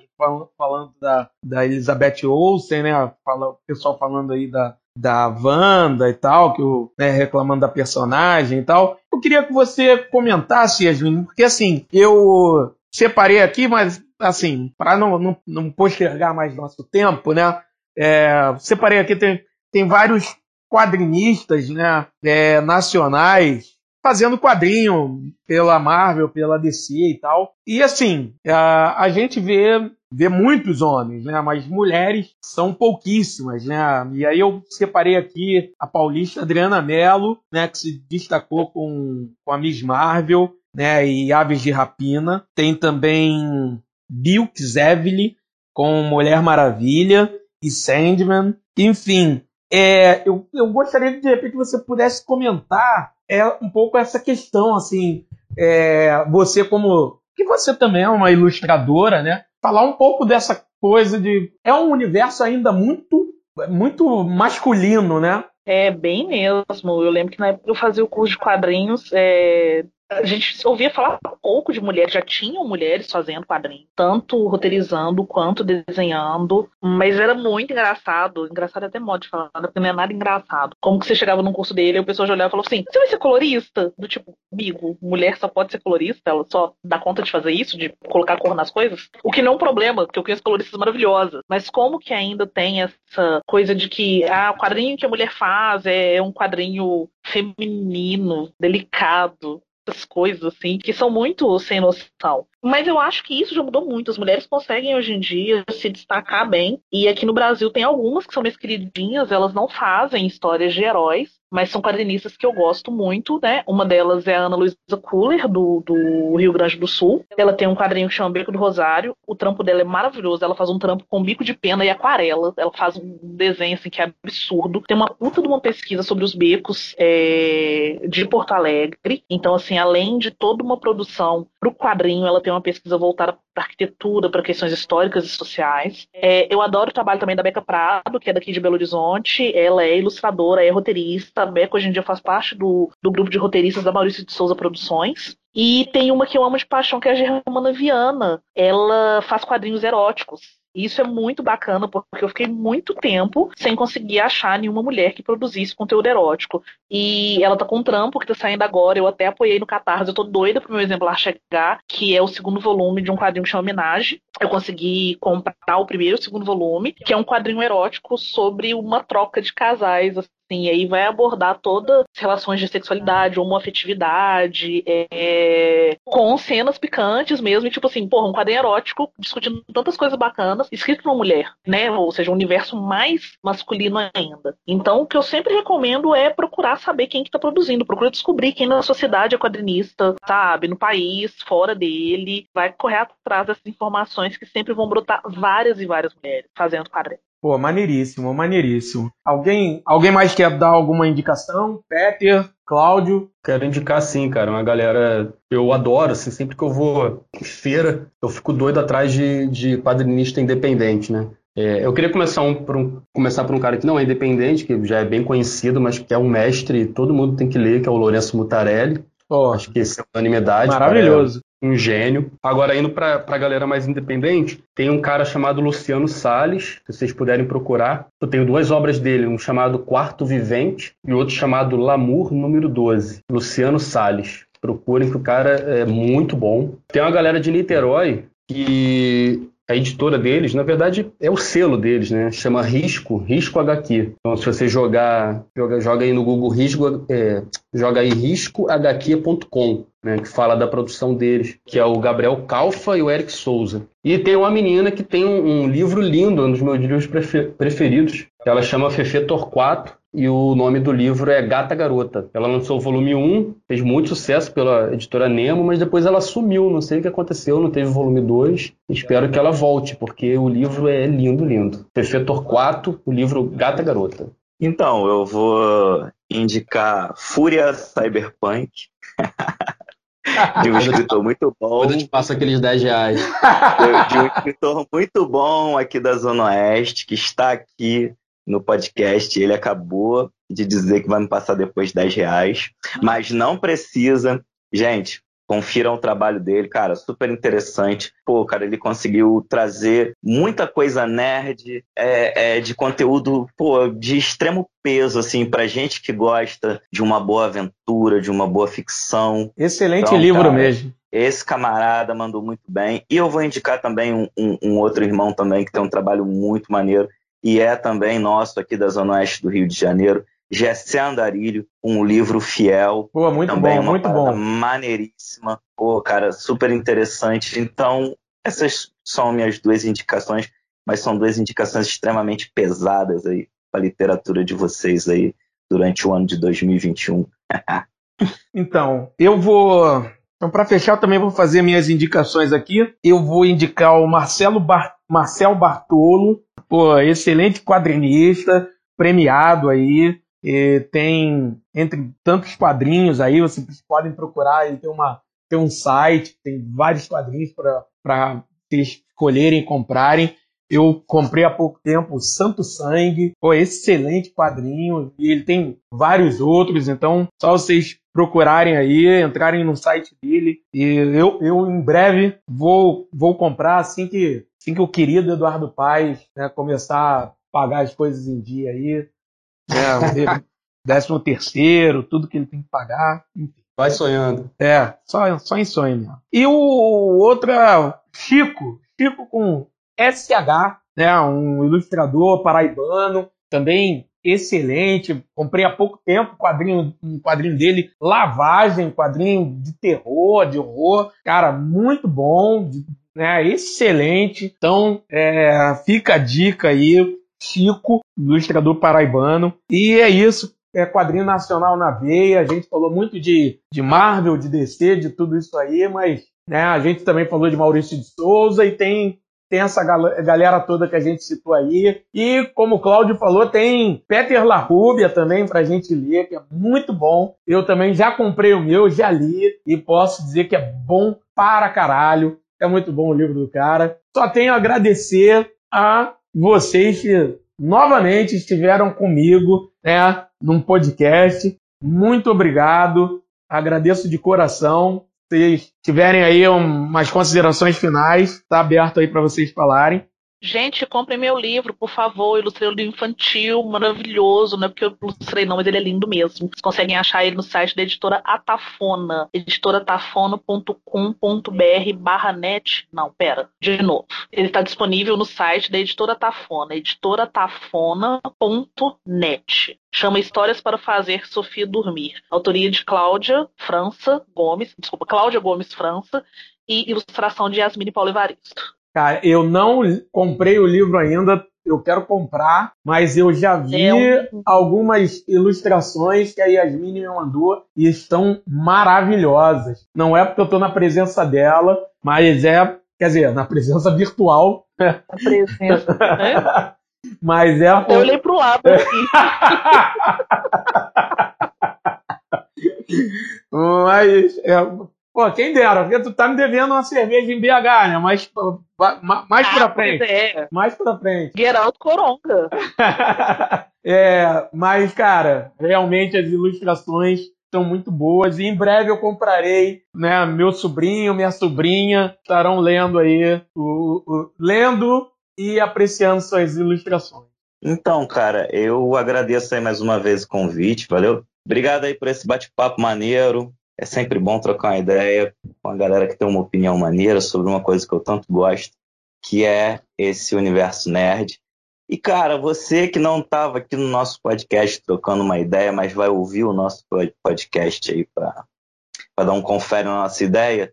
Falando da, da Elizabeth Olsen, né? o pessoal falando aí da, da Wanda e tal, que o, né, reclamando da personagem e tal. Eu queria que você comentasse, Yasmin, porque assim, eu separei aqui, mas assim, para não, não, não postergar mais nosso tempo, né? É, separei aqui, tem, tem vários quadrinistas né, é, nacionais fazendo quadrinho pela Marvel, pela DC e tal. E assim, a, a gente vê, vê muitos homens, né? Mas mulheres são pouquíssimas, né? E aí eu separei aqui a paulista Adriana Mello, né? Que se destacou com, com a Miss Marvel, né? E Aves de Rapina. Tem também Bilk Zevely com Mulher Maravilha e Sandman. Enfim, é, eu, eu gostaria que de repente você pudesse comentar é um pouco essa questão, assim, é, você como que você também é uma ilustradora, né? Falar um pouco dessa coisa de é um universo ainda muito muito masculino, né? É bem mesmo. Eu lembro que na época eu fazia o curso de quadrinhos, é, a gente ouvia falar pouco de mulheres, já tinham mulheres fazendo quadrinhos, tanto roteirizando quanto desenhando, mas era muito engraçado, engraçado até modo de falar, porque não é nada engraçado. Como que você chegava num curso dele e o pessoal já olhava e falou assim: você vai ser colorista? Do tipo, amigo, mulher só pode ser colorista, ela só dá conta de fazer isso, de colocar cor nas coisas? O que não é um problema, porque eu conheço coloristas maravilhosas, mas como que ainda tem essa coisa de que ah, o quadrinho que a mulher faz é um quadrinho feminino, delicado, coisas, assim, que são muito sem noção. Mas eu acho que isso já mudou muito. As mulheres conseguem hoje em dia se destacar bem. E aqui no Brasil tem algumas que são minhas queridinhas, elas não fazem histórias de heróis, mas são quadrinistas que eu gosto muito, né? Uma delas é a Ana Luísa Kuller, do, do Rio Grande do Sul. Ela tem um quadrinho que chama Beco do Rosário. O trampo dela é maravilhoso. Ela faz um trampo com bico de pena e aquarela. Ela faz um desenho assim que é absurdo. Tem uma puta de uma pesquisa sobre os becos é, de Porto Alegre. Então, assim, além de toda uma produção pro quadrinho, ela tem uma pesquisa voltada para arquitetura, para questões históricas e sociais. É, eu adoro o trabalho também da Beca Prado, que é daqui de Belo Horizonte. Ela é ilustradora, é roteirista. A Beca hoje em dia faz parte do, do grupo de roteiristas da Maurício de Souza Produções. E tem uma que eu amo de paixão, que é a Germana Viana. Ela faz quadrinhos eróticos. Isso é muito bacana, porque eu fiquei muito tempo sem conseguir achar nenhuma mulher que produzisse conteúdo erótico. E ela tá com um trampo que tá saindo agora, eu até apoiei no Catarse, eu tô doida pro meu exemplar chegar, que é o segundo volume de um quadrinho que chama Homenagem. Eu consegui comprar o primeiro e o segundo volume, que é um quadrinho erótico sobre uma troca de casais, Assim, e aí vai abordar todas as relações de sexualidade, homoafetividade, é, com cenas picantes mesmo, e tipo assim, porra, um quadrinho erótico discutindo tantas coisas bacanas, escrito por uma mulher, né? Ou seja, um universo mais masculino ainda. Então, o que eu sempre recomendo é procurar saber quem que tá produzindo, procura descobrir quem na sociedade é quadrinista, sabe? No país, fora dele, vai correr atrás dessas informações que sempre vão brotar várias e várias mulheres fazendo quadrinhos. Pô, maneiríssimo, maneiríssimo. Alguém, alguém mais quer dar alguma indicação? Peter, Cláudio? Quero indicar sim, cara. Uma galera. Eu adoro, assim, sempre que eu vou em feira, eu fico doido atrás de, de quadrinista independente, né? É, eu queria começar, um, por um, começar por um cara que não é independente, que já é bem conhecido, mas que é um mestre, todo mundo tem que ler, que é o Lourenço Mutarelli. Oh, Acho que esse é unanimidade. Maravilhoso um gênio. Agora, indo para a galera mais independente, tem um cara chamado Luciano Salles, se vocês puderem procurar. Eu tenho duas obras dele, um chamado Quarto Vivente e outro chamado Lamour número 12. Luciano Salles. Procurem que o cara é muito bom. Tem uma galera de Niterói que a editora deles, na verdade, é o selo deles, né? Chama Risco, Risco HQ. Então, se você jogar, joga, joga aí no Google Risco, é, joga aí riscohq.com, né? Que fala da produção deles, que é o Gabriel Calfa e o Eric Souza. E tem uma menina que tem um, um livro lindo, um dos meus livros preferidos. Ela chama Fefe Torquato e o nome do livro é Gata Garota. Ela lançou o volume 1, fez muito sucesso pela editora Nemo, mas depois ela sumiu, não sei o que aconteceu, não teve volume 2. Espero que ela volte, porque o livro é lindo, lindo. Fefe Torquato, o livro Gata Garota. Então, eu vou indicar Fúria Cyberpunk. de um escritor muito bom. Quando eu te passo aqueles 10 reais. De um escritor muito bom aqui da Zona Oeste, que está aqui no podcast. Ele acabou de dizer que vai me passar depois 10 reais, mas não precisa. Gente, confiram o trabalho dele, cara, super interessante. Pô, cara, ele conseguiu trazer muita coisa nerd, é, é, de conteúdo, pô, de extremo peso, assim, pra gente que gosta de uma boa aventura, de uma boa ficção. Excelente então, livro cara, mesmo. Esse camarada mandou muito bem. E eu vou indicar também um, um, um outro irmão também que tem um trabalho muito maneiro, e é também nosso aqui da Zona Oeste do Rio de Janeiro, Gessé Andarilho, um livro fiel. Pô, muito também bom, muito bom. Maneiríssima. Pô, cara, super interessante. Então, essas são minhas duas indicações, mas são duas indicações extremamente pesadas aí para a literatura de vocês aí durante o ano de 2021. então, eu vou. Então, para fechar, eu também vou fazer minhas indicações aqui. Eu vou indicar o Marcelo Bar... Marcel Bartolo, pô, excelente quadrinista, premiado aí. Tem, entre tantos quadrinhos aí, vocês podem procurar, ele tem, uma, tem um site, tem vários quadrinhos para vocês escolherem e comprarem. Eu comprei há pouco tempo o Santo Sangue, foi excelente quadrinho, e ele tem vários outros, então só vocês procurarem aí, entrarem no site dele, e eu, eu em breve vou, vou comprar assim que, assim que o querido Eduardo Paes né, começar a pagar as coisas em dia aí, é, décimo terceiro, tudo que ele tem que pagar. Vai sonhando. É, só, só em sonho mesmo. E o outro é Chico, Chico com SH, né, um ilustrador paraibano, também excelente. Comprei há pouco tempo quadrinho, um quadrinho dele, Lavagem, quadrinho de terror, de horror. Cara, muito bom, né, excelente. Então, é, fica a dica aí Chico, ilustrador paraibano. E é isso. É quadrinho nacional na veia. A gente falou muito de, de Marvel, de DC, de tudo isso aí, mas né, a gente também falou de Maurício de Souza e tem tem essa galera toda que a gente citou aí. E, como o Cláudio falou, tem Peter Larrubia também pra gente ler, que é muito bom. Eu também já comprei o meu, já li, e posso dizer que é bom para caralho. É muito bom o livro do cara. Só tenho a agradecer a vocês que novamente estiveram comigo né, num podcast. Muito obrigado. Agradeço de coração. Se vocês tiverem aí umas considerações finais, está aberto aí para vocês falarem. Gente, comprem meu livro, por favor. Eu ilustrei um livro infantil maravilhoso. Não é porque eu ilustrei, não, mas ele é lindo mesmo. Vocês conseguem achar ele no site da editora Atafona, editoratafona.com.br barra net. Não, pera, de novo. Ele está disponível no site da editora Tafona, editoratafona.net. Chama Histórias para Fazer Sofia Dormir. Autoria de Cláudia França Gomes, desculpa, Cláudia Gomes França e ilustração de Yasmine Paulo Evaristo. Cara, eu não comprei o livro ainda, eu quero comprar, mas eu já vi é um... algumas ilustrações que a Yasmin me mandou e estão maravilhosas. Não é porque eu estou na presença dela, mas é, quer dizer, na presença virtual. Na presença, né? Mas é. Até eu olhei pro lado aqui. Mas, é, pô, quem dera, porque tu tá me devendo uma cerveja em BH, né? Mas mais ah, pra frente. É. Mais pra frente. Geraldo Coronga. é, mas, cara, realmente as ilustrações estão muito boas e em breve eu comprarei, né? Meu sobrinho, minha sobrinha estarão lendo aí, o, o, lendo e apreciando suas ilustrações. Então, cara, eu agradeço aí mais uma vez o convite, valeu? Obrigado aí por esse bate-papo maneiro. É sempre bom trocar uma ideia com a galera que tem uma opinião maneira sobre uma coisa que eu tanto gosto, que é esse universo nerd. E, cara, você que não estava aqui no nosso podcast trocando uma ideia, mas vai ouvir o nosso podcast aí para dar um confere na nossa ideia,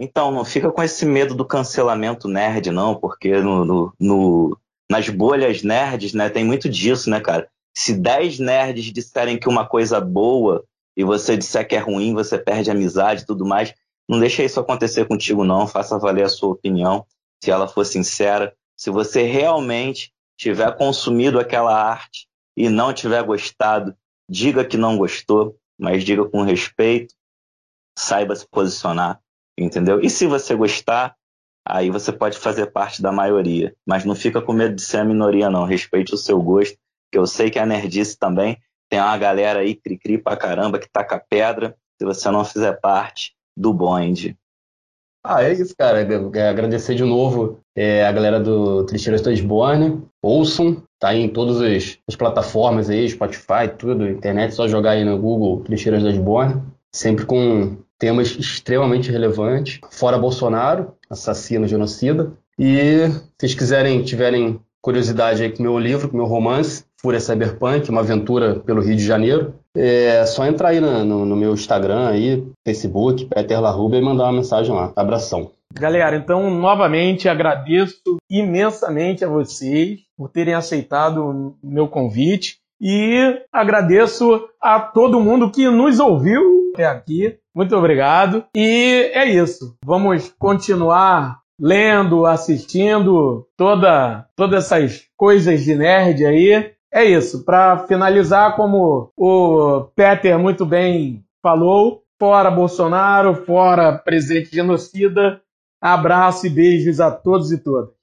então não fica com esse medo do cancelamento nerd, não, porque no, no, no, nas bolhas nerds, né, tem muito disso, né, cara? Se 10 nerds disserem que uma coisa boa e você disser que é ruim, você perde amizade e tudo mais. Não deixa isso acontecer contigo, não. Faça valer a sua opinião, se ela for sincera. Se você realmente tiver consumido aquela arte e não tiver gostado, diga que não gostou, mas diga com respeito, saiba se posicionar, entendeu? E se você gostar, aí você pode fazer parte da maioria, mas não fica com medo de ser a minoria, não. Respeite o seu gosto, que eu sei que a nerdice também tem uma galera aí cri-cri pra caramba que taca pedra se você não fizer parte do bonde. Ah, é isso, cara. Agradecer de novo é, a galera do Tristeiras da Esborne. Ouçam, tá aí em todas as, as, plataformas aí, Spotify, tudo, internet, só jogar aí no Google Tristeiras da Esborne. Sempre com temas extremamente relevantes. Fora Bolsonaro, assassino, genocida. E se vocês quiserem, tiverem curiosidade aí com meu livro, com meu romance, Fúria Cyberpunk, uma aventura pelo Rio de Janeiro. É só entrar aí no, no, no meu Instagram, aí, Facebook, Peter Larruba e mandar uma mensagem lá. Abração. Galera, então novamente agradeço imensamente a vocês por terem aceitado o meu convite e agradeço a todo mundo que nos ouviu até aqui. Muito obrigado. E é isso. Vamos continuar lendo, assistindo toda todas essas coisas de nerd aí é isso. Para finalizar, como o Peter muito bem falou, fora Bolsonaro, fora presidente genocida. Abraço e beijos a todos e todas.